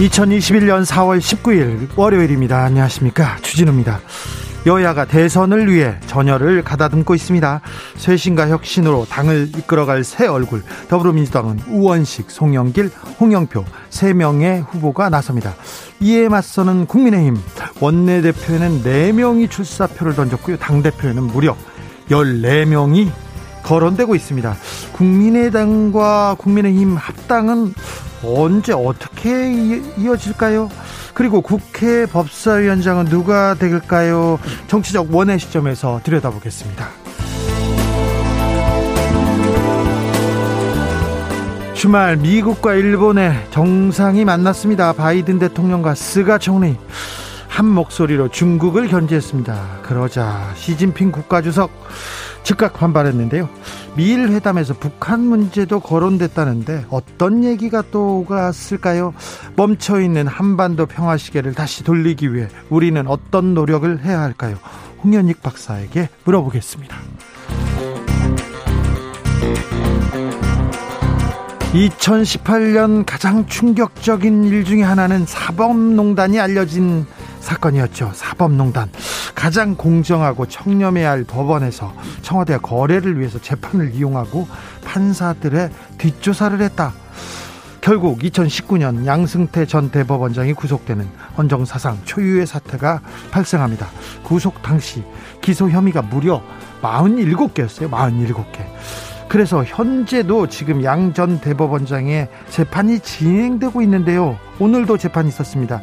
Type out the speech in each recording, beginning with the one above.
2021년 4월 19일 월요일입니다. 안녕하십니까. 주진우입니다. 여야가 대선을 위해 전열을 가다듬고 있습니다. 쇄신과 혁신으로 당을 이끌어갈 새 얼굴 더불어민주당은 우원식, 송영길, 홍영표 3명의 후보가 나섭니다. 이에 맞서는 국민의힘 원내대표에는 4명이 출사표를 던졌고요. 당대표에는 무려 14명이 거론되고 있습니다. 국민의당과 국민의힘 합당은 언제 어떻게 이어질까요? 그리고 국회 법사위원장은 누가 될까요? 정치적 원의 시점에서 들여다보겠습니다. 주말 미국과 일본의 정상이 만났습니다. 바이든 대통령과 스가 총리 한 목소리로 중국을 견제했습니다. 그러자 시진핑 국가주석 즉각 반발했는데요. 미일 회담에서 북한 문제도 거론됐다는데 어떤 얘기가 또 오갔을까요? 멈춰 있는 한반도 평화 시계를 다시 돌리기 위해 우리는 어떤 노력을 해야 할까요? 홍현익 박사에게 물어보겠습니다. 2018년 가장 충격적인 일 중에 하나는 사법농단이 알려진 사건이었죠. 사법농단. 가장 공정하고 청렴해야 할 법원에서 청와대 거래를 위해서 재판을 이용하고 판사들의 뒷조사를 했다. 결국 2019년 양승태 전 대법원장이 구속되는 헌정 사상 초유의 사태가 발생합니다. 구속 당시 기소 혐의가 무려 47개였어요. 47개. 그래서 현재도 지금 양 전 대법원장의 재판이 진행되고 있는데요. 오늘도 재판이 있었습니다.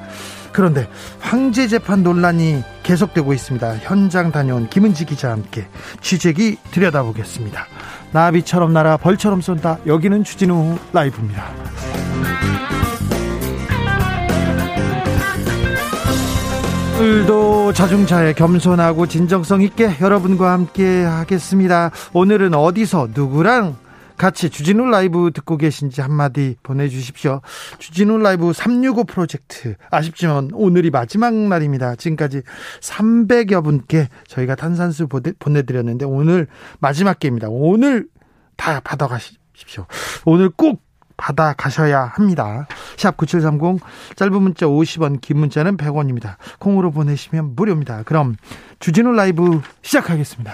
그런데 황제 재판 논란이 계속되고 있습니다. 현장 다녀온 김은지 기자와 함께 취재기 들여다보겠습니다. 나비처럼 날아 벌처럼 쏜다. 여기는 추진우 라이브입니다. 오늘도 자중차에 겸손하고 진정성 있게 여러분과 함께 하겠습니다. 오늘은 어디서 누구랑 같이 주진우 라이브 듣고 계신지 한마디 보내주십시오. 주진우 라이브 365 프로젝트. 아쉽지만 오늘이 마지막 날입니다. 지금까지 300여 분께 저희가 탄산수 보내드렸는데 오늘 마지막 게임입니다. 오늘 다 받아가십시오. 오늘 꼭 받아 가셔야 합니다. 샵 9730 짧은 문자 50원 긴 문자는 100원입니다. 콩으로 보내시면 무료입니다. 그럼 주진우 라이브 시작하겠습니다.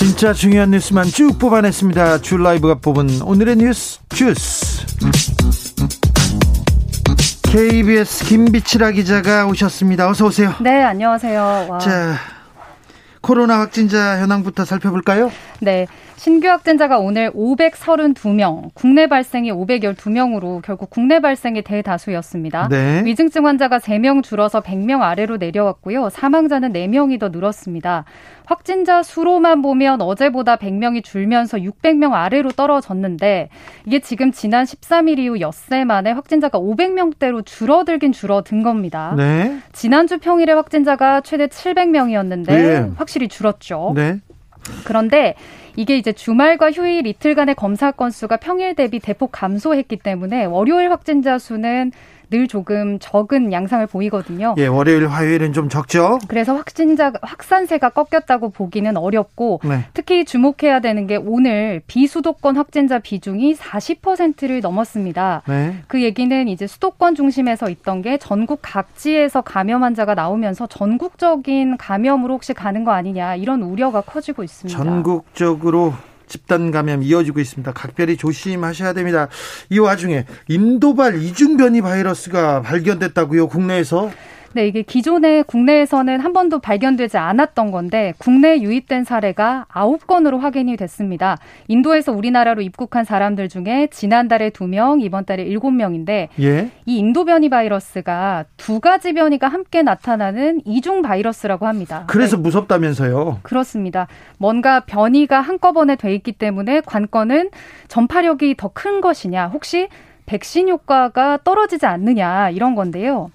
진짜 중요한 뉴스만 쭉 뽑아냈습니다. 줄 라이브가 뽑은 오늘의 뉴스 주스. KBS 김비치라 기자가 오셨습니다. 어서 오세요. 네, 안녕하세요. 와. 자, 코로나 확진자 현황부터 살펴볼까요? 네. 신규 확진자가 오늘 532명, 국내 발생이 512명으로 결국 국내 발생이 대다수였습니다. 네. 위중증 환자가 3명 줄어서 100명 아래로 내려왔고요. 사망자는 4명이 더 늘었습니다. 확진자 수로만 보면 어제보다 100명이 줄면서 600명 아래로 떨어졌는데 이게 지금 지난 13일 이후 엿새 만에 확진자가 500명대로 줄어들긴 줄어든 겁니다. 네. 지난주 평일에 확진자가 최대 700명이었는데 네. 확실히 줄었죠. 네. 그런데 이게 이제 주말과 휴일 이틀간의 검사 건수가 평일 대비 대폭 감소했기 때문에 월요일 확진자 수는 늘 조금 적은 양상을 보이거든요. 예, 월요일, 화요일은 좀 적죠. 그래서 확진자 확산세가 꺾였다고 보기는 어렵고 네. 특히 주목해야 되는 게 오늘 비수도권 확진자 비중이 40%를 넘었습니다. 네. 그 얘기는 이제 수도권 중심에서 있던 게 전국 각지에서 감염 환자가 나오면서 전국적인 감염으로 혹시 가는 거 아니냐 이런 우려가 커지고 있습니다. 전국적으로 집단 감염 이어지고 있습니다. 각별히 조심하셔야 됩니다. 이 와중에 인도발 이중 변이 바이러스가 발견됐다고요, 국내에서? 네, 이게 기존에 국내에서는 한 번도 발견되지 않았던 건데 국내에 유입된 사례가 아홉 건으로 확인이 됐습니다. 인도에서 우리나라로 입국한 사람들 중에 지난달에 두명 이번 달에 일곱 명인데 예? 이 인도 변이 바이러스가 두 가지 변이가 함께 나타나는 이중 바이러스라고 합니다. 그래서 네. 무섭다면서요? 그렇습니다. 뭔가 변이가 한꺼번에 돼 있기 때문에 관건은 전파력이 더 큰 것이냐, 혹시 백신 효과가 떨어지지 않느냐 이런 건데요.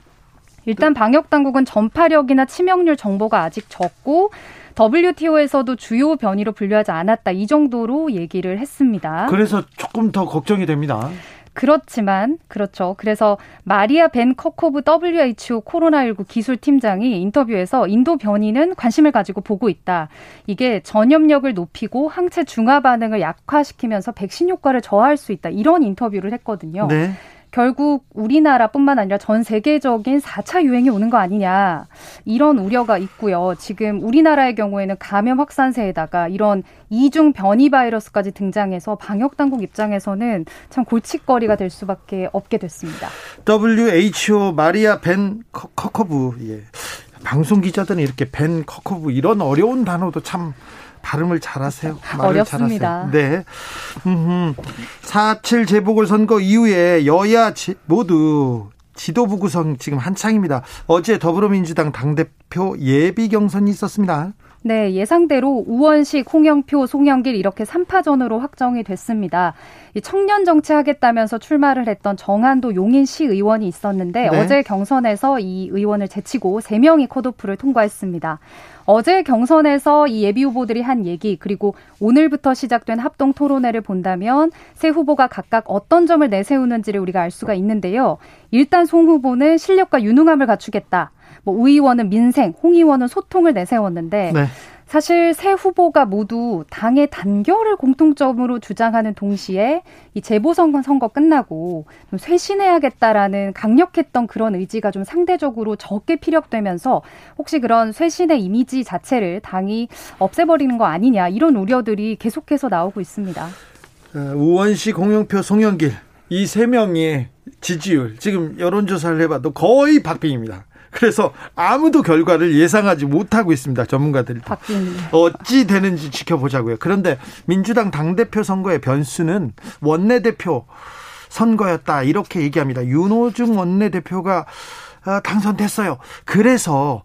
일단 방역 당국은 전파력이나 치명률 정보가 아직 적고 WTO에서도 주요 변이로 분류하지 않았다 이 정도로 얘기를 했습니다. 그래서 조금 더 걱정이 됩니다. 그렇지만 그렇죠. 그래서 마리아 벤 커코브 WHO 코로나19 기술 팀장이 인터뷰에서 인도 변이는 관심을 가지고 보고 있다. 이게 전염력을 높이고 항체 중화 반응을 약화시키면서 백신 효과를 저하할 수 있다. 이런 인터뷰를 했거든요. 네. 결국 우리나라뿐만 아니라 전 세계적인 4차 유행이 오는 거 아니냐 이런 우려가 있고요. 지금 우리나라의 경우에는 감염 확산세에다가 이런 이중 변이 바이러스까지 등장해서 방역 당국 입장에서는 참 골칫거리가 될 수밖에 없게 됐습니다. WHO 마리아 벤 커커브 예. 방송 기자들은 이렇게 벤 커커브 이런 어려운 단어도 참 발음을 잘하세요. 어렵습니다. 잘하세요. 네. 4.7 재보궐선거 이후에 여야 모두 지도부 구성 지금 한창입니다. 어제 더불어민주당 당대표 예비 경선이 있었습니다. 네, 예상대로 우원식, 홍영표, 송영길 이렇게 3파전으로 확정이 됐습니다. 청년 정치하겠다면서 출마를 했던 정한도 용인시 의원이 있었는데 네. 어제 경선에서 이 의원을 제치고 3명이 컷오프를 통과했습니다. 어제 경선에서 이 예비 후보들이 한 얘기 그리고 오늘부터 시작된 합동 토론회를 본다면 세 후보가 각각 어떤 점을 내세우는지를 우리가 알 수가 있는데요. 일단 송 후보는 실력과 유능함을 갖추겠다. 뭐 우 의원은 민생, 홍 의원은 소통을 내세웠는데 네. 사실 새 후보가 모두 당의 단결을 공통점으로 주장하는 동시에 이 재보선거 선거 끝나고 좀 쇄신해야겠다라는 강력했던 그런 의지가 좀 상대적으로 적게 피력되면서 혹시 그런 쇄신의 이미지 자체를 당이 없애버리는 거 아니냐 이런 우려들이 계속해서 나오고 있습니다. 어, 우원식, 홍영표, 송영길 이 세 명의 지지율 지금 여론조사를 해봐도 거의 박빙입니다. 그래서 아무도 결과를 예상하지 못하고 있습니다. 전문가들이. 어찌 되는지 지켜보자고요. 그런데 민주당 당대표 선거의 변수는 원내대표 선거였다. 이렇게 얘기합니다. 윤호중 원내대표가 어, 당선됐어요. 그래서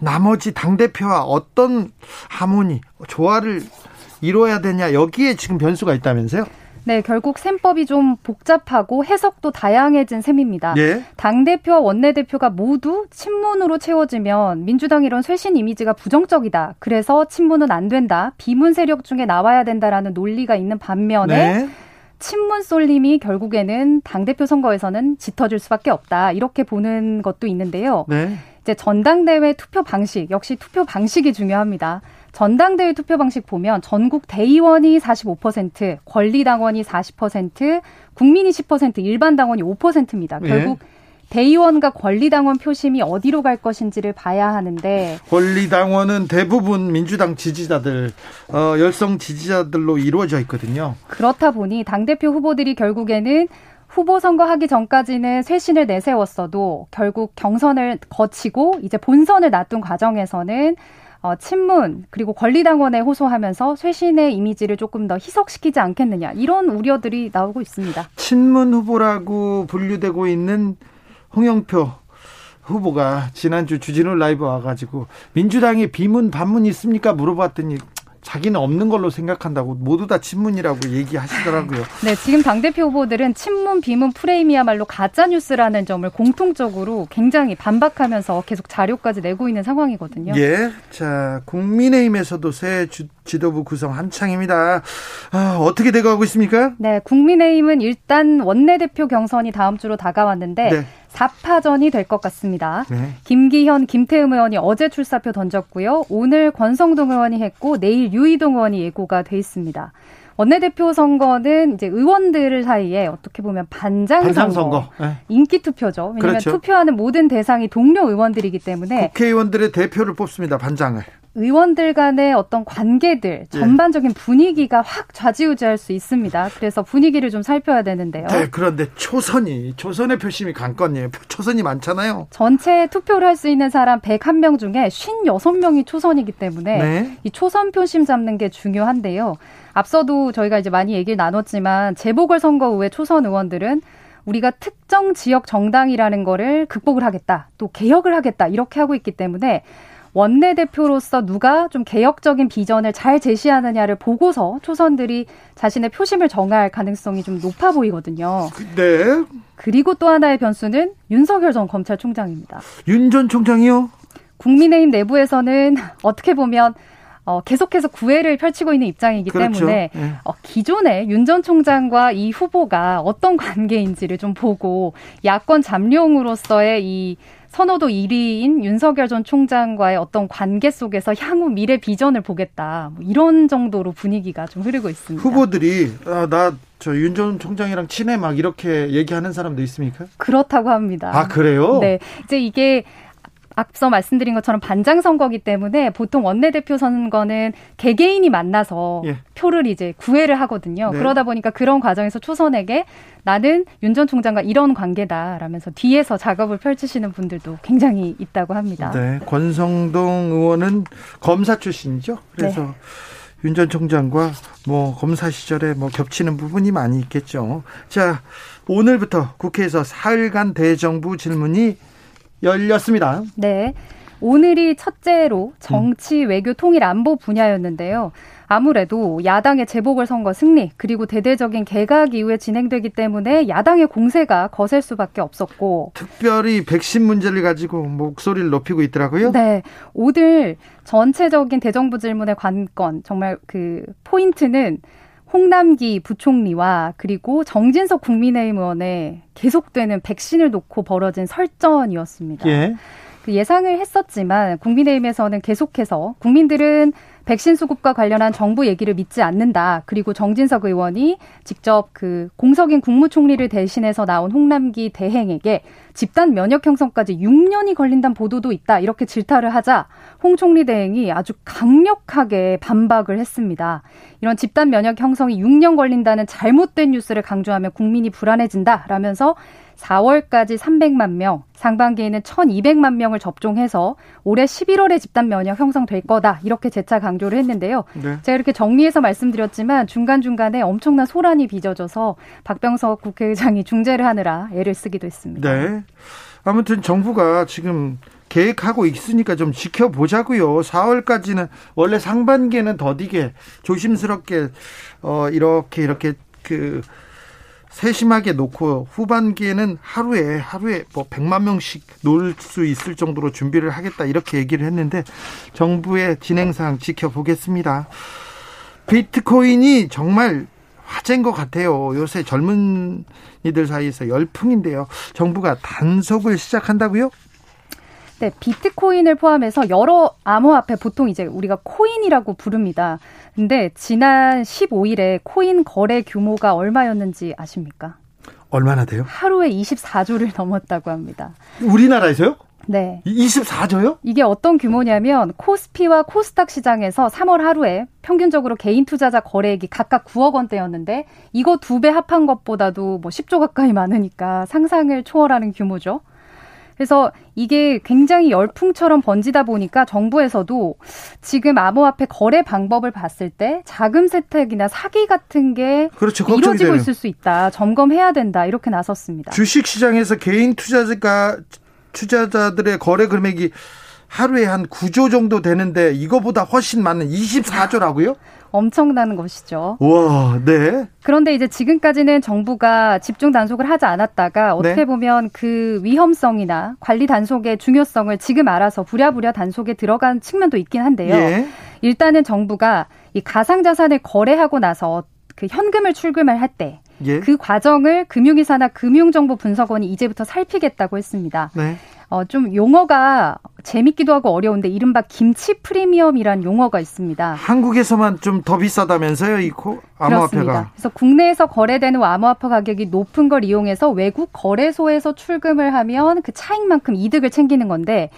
나머지 당대표와 어떤 하모니, 조화를 이루어야 되냐. 여기에 지금 변수가 있다면서요? 네, 결국 셈법이 좀 복잡하고 해석도 다양해진 셈입니다. 예? 당대표와 원내대표가 모두 친문으로 채워지면 민주당 이런 쇄신 이미지가 부정적이다. 그래서 친문은 안 된다. 비문 세력 중에 나와야 된다라는 논리가 있는 반면에 네. 친문 쏠림이 결국에는 당대표 선거에서는 짙어질 수밖에 없다. 이렇게 보는 것도 있는데요. 네. 이제 전당대회 투표 방식, 역시 투표 방식이 중요합니다. 전당대회 투표 방식 보면 전국 대의원이 45%, 권리당원이 40%, 국민이 10%, 일반 당원이 5%입니다. 네. 결국 대의원과 권리당원 표심이 어디로 갈 것인지를 봐야 하는데 권리당원은 대부분 민주당 지지자들 어, 열성 지지자들로 이루어져 있거든요. 그렇다 보니 당 대표 후보들이 결국에는 후보 선거하기 전까지는 쇄신을 내세웠어도 결국 경선을 거치고 이제 본선을 놔둔 과정에서는 어, 친문 그리고 권리당원에 호소하면서 쇄신의 이미지를 조금 더 희석시키지 않겠느냐 이런 우려들이 나오고 있습니다. 친문 후보라고 분류되고 있는 홍영표 후보가 지난주 주진우 라이브 와가지고 민주당에 비문 반문 있습니까 물어봤더니 자기는 없는 걸로 생각한다고 모두 다 친문이라고 얘기하시더라고요. 네, 지금 당대표 후보들은 친문, 비문 프레임이야말로 가짜뉴스라는 점을 공통적으로 굉장히 반박하면서 계속 자료까지 내고 있는 상황이거든요. 예. 자, 국민의힘에서도 새 주, 지도부 구성 한창입니다. 아, 어떻게 돼가고 있습니까? 네, 국민의힘은 일단 원내대표 경선이 다음 주로 다가왔는데 네. 4파전이 될 것 같습니다. 네. 김기현, 김태흠 의원이 어제 출사표 던졌고요. 오늘 권성동 의원이 했고 내일 유이동 의원이 예고가 돼 있습니다. 원내대표 선거는 이제 의원들 사이에 어떻게 보면 반장, 반장 선거, 선거. 네. 인기 투표죠. 왜냐하면 그렇죠. 투표하는 모든 대상이 동료 의원들이기 때문에 국회의원들의 대표를 뽑습니다. 반장을. 의원들 간의 어떤 관계들 예. 전반적인 분위기가 확 좌지우지할 수 있습니다. 그래서 분위기를 좀 살펴야 되는데요. 네, 그런데 초선이 초선의 표심이 관건이에요. 초선이 많잖아요. 전체 투표를 할 수 있는 사람 101명 중에 56명이 초선이기 때문에 네. 이 초선 표심 잡는 게 중요한데요. 앞서도 저희가 이제 많이 얘기를 나눴지만 재보궐 선거 후에 초선 의원들은 우리가 특정 지역 정당이라는 거를 극복을 하겠다. 또 개혁을 하겠다. 이렇게 하고 있기 때문에 원내대표로서 누가 좀 개혁적인 비전을 잘 제시하느냐를 보고서 초선들이 자신의 표심을 정할 가능성이 좀 높아 보이거든요. 네. 그리고 또 하나의 변수는 윤석열 전 검찰총장입니다. 윤 전 총장이요? 국민의힘 내부에서는 어떻게 보면 어, 계속해서 구애를 펼치고 있는 입장이기 그렇죠. 때문에 네. 어, 기존의 윤전 총장과 이 후보가 어떤 관계인지를 좀 보고 야권 잠룡으로서의 이 선호도 1위인 윤석열 전 총장과의 어떤 관계 속에서 향후 미래 비전을 보겠다. 뭐 이런 정도로 분위기가 좀 흐르고 있습니다. 후보들이 아, 나저 윤 전 총장이랑 친해 막 이렇게 얘기하는 사람도 있습니까? 그렇다고 합니다. 아, 그래요? 네. 이제 이게 앞서 말씀드린 것처럼 반장 선거기 때문에 보통 원내대표 선거는 개개인이 만나서 예. 표를 이제 구애를 하거든요. 네. 그러다 보니까 그런 과정에서 초선에게 나는 윤 전 총장과 이런 관계다라면서 뒤에서 작업을 펼치시는 분들도 굉장히 있다고 합니다. 네. 권성동 의원은 검사 출신이죠. 그래서 네. 윤전 총장과 뭐 검사 시절에 뭐 겹치는 부분이 많이 있겠죠. 자, 오늘부터 국회에서 사흘간 대정부 질문이 열렸습니다. 네. 오늘이 첫째로 정치, 외교, 통일, 안보 분야였는데요. 아무래도 야당의 재보궐선거 승리 그리고 대대적인 개각 이후에 진행되기 때문에 야당의 공세가 거셀 수밖에 없었고 특별히 백신 문제를 가지고 목소리를 높이고 있더라고요. 네, 오늘 전체적인 대정부 질문의 관건 정말 그 포인트는 홍남기 부총리와 그리고 정진석 국민의힘 의원의 계속되는 백신을 놓고 벌어진 설전이었습니다. 예. 그 예상을 했었지만 국민의힘에서는 계속해서 국민들은 백신 수급과 관련한 정부 얘기를 믿지 않는다. 그리고 정진석 의원이 직접 그 공석인 국무총리를 대신해서 나온 홍남기 대행에게 집단 면역 형성까지 6년이 걸린다는 보도도 있다. 이렇게 질타를 하자 홍 총리 대행이 아주 강력하게 반박을 했습니다. 이런 집단 면역 형성이 6년 걸린다는 잘못된 뉴스를 강조하며 국민이 불안해진다. 라면서 4월까지 300만 명, 상반기에는 1,200만 명을 접종해서 올해 11월에 집단 면역 형성될 거다. 이렇게 재차 강조를 했는데요. 네. 제가 이렇게 정리해서 말씀드렸지만 중간 중간에 엄청난 소란이 빚어져서 박병석 국회의장이 중재를 하느라 애를 쓰기도 했습니다. 네. 아무튼 정부가 지금 계획하고 있으니까 좀 지켜보자고요. 4월까지는 원래 상반기에는 더디게 조심스럽게 어 이렇게 이렇게 그 세심하게 놓고 후반기에는 하루에 하루에 뭐 100만 명씩 놀수 있을 정도로 준비를 하겠다 이렇게 얘기를 했는데 정부의 진행상 지켜보겠습니다. 비트코인이 정말 화제인 것 같아요. 요새 젊은 이들 사이에서 열풍인데요. 정부가 단속을 시작한다고요? 네, 비트코인을 포함해서 여러 암호화폐 보통 이제 우리가 코인이라고 부릅니다. 근데 지난 15일에 코인 거래 규모가 얼마였는지 아십니까? 얼마나 돼요? 하루에 24조를 넘었다고 합니다. 우리나라에서요? 네. 24조요? 이게 어떤 규모냐면 코스피와 코스닥 시장에서 3월 하루에 평균적으로 개인 투자자 거래액이 각각 9억 원대였는데 이거 두 배 합한 것보다도 뭐 10조 가까이 많으니까 상상을 초월하는 규모죠. 그래서 이게 굉장히 열풍처럼 번지다 보니까 정부에서도 지금 암호화폐 거래 방법을 봤을 때 자금 세탁이나 사기 같은 게 그렇죠, 이루어지고 있을 수 있다. 점검해야 된다. 이렇게 나섰습니다. 주식 시장에서 개인 투자자가 투자자들의 거래 금액이 하루에 한 9조 정도 되는데 이거보다 훨씬 많은 24조라고요? 엄청난 것이죠. 와, 네. 그런데 이제 지금까지는 정부가 집중 단속을 하지 않았다가 어떻게 네. 보면 그 위험성이나 관리 단속의 중요성을 지금 알아서 부랴부랴 단속에 들어간 측면도 있긴 한데요. 예. 일단은 정부가 이 가상 자산을 거래하고 나서 그 현금을 출금을 할때 예. 그 과정을 금융위사나 금융정보분석원이 이제부터 살피겠다고 했습니다. 네. 어, 좀 용어가 재밌기도 하고 어려운데 이른바 김치 프리미엄이란 용어가 있습니다. 한국에서만 좀 더 비싸다면서요, 이 암호화폐가? 그렇습니다. 그래서 국내에서 거래되는 암호화폐 가격이 높은 걸 이용해서 외국 거래소에서 출금을 하면 그 차익만큼 이득을 챙기는 건데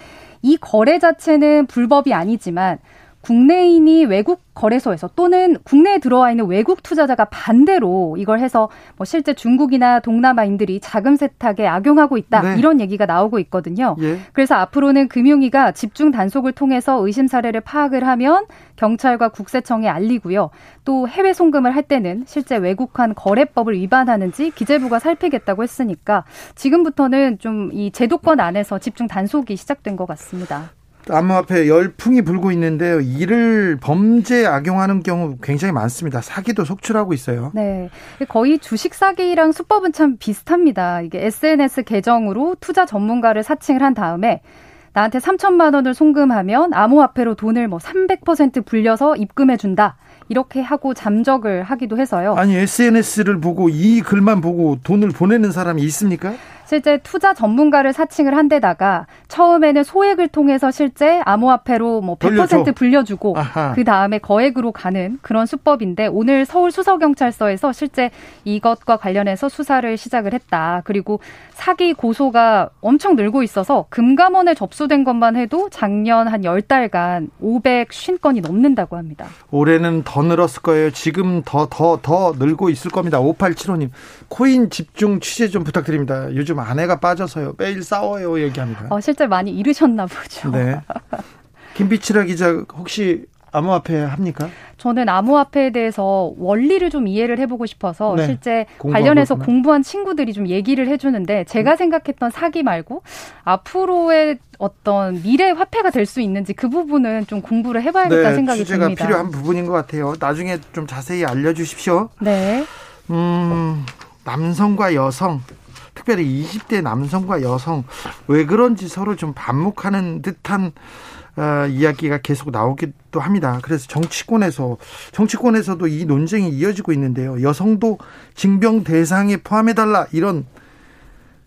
이 거래 자체는 불법이 아니지만 국내인이 외국 거래소에서 또는 국내에 들어와 있는 외국 투자자가 반대로 이걸 해서 뭐 실제 중국이나 동남아인들이 자금 세탁에 악용하고 있다 네. 이런 얘기가 나오고 있거든요. 예. 그래서 앞으로는 금융위가 집중 단속을 통해서 의심 사례를 파악을 하면 경찰과 국세청에 알리고요. 또 해외 송금을 할 때는 실제 외국환 거래법을 위반하는지 기재부가 살피겠다고 했으니까 지금부터는 좀 이 제도권 안에서 집중 단속이 시작된 것 같습니다. 암호화폐 열풍이 불고 있는데요. 이를 범죄 악용하는 경우 굉장히 많습니다. 사기도 속출하고 있어요. 네. 거의 주식 사기랑 수법은 참 비슷합니다. 이게 SNS 계정으로 투자 전문가를 사칭을 한 다음에 나한테 3천만 원을 송금하면 암호화폐로 돈을 뭐 300% 불려서 입금해 준다. 이렇게 하고 잠적을 하기도 해서요. 아니 SNS를 보고 이 글만 보고 돈을 보내는 사람이 있습니까? 실제 투자 전문가를 사칭을 한 데다가 처음에는 소액을 통해서 실제 암호화폐로 뭐 100% 돌려줘. 불려주고 그 다음에 거액으로 가는 그런 수법인데 오늘 서울 수서경찰서에서 실제 이것과 관련해서 수사를 시작을 했다. 그리고 사기 고소가 엄청 늘고 있어서 금감원에 접수된 것만 해도 작년 한 10달간 550건이 넘는다고 합니다. 올해는 더 늘었을 거예요. 지금 더, 더, 더 늘고 있을 겁니다. 5875님. 코인 집중 취재 좀 부탁드립니다. 요즘 아내가 빠져서요. 매일 싸워요. 얘기합니다. 어, 실제 많이 잃으셨나 보죠. 네. 김비치라 기자 혹시 암호화폐 합니까? 저는 암호화폐에 대해서 원리를 좀 이해를 해보고 싶어서 네. 실제 관련해서 거구나. 공부한 친구들이 좀 얘기를 해주는데 제가 음. 생각했던 사기 말고 앞으로의 어떤 미래 화폐가 될 수 있는지 그 부분은 좀 공부를 해봐야겠다 네, 생각이 듭니다. 필요한 부분인 것 같아요. 나중에 좀 자세히 알려주십시오. 네. 음, 남성과 여성 특별히 20대 남성과 여성 왜 그런지 서로 좀 반목하는 듯한 어, 이야기가 계속 나오기도 합니다. 그래서 정치권에서 정치권에서도 이 논쟁이 이어지고 있는데요. 여성도 징병 대상에 포함해 달라 이런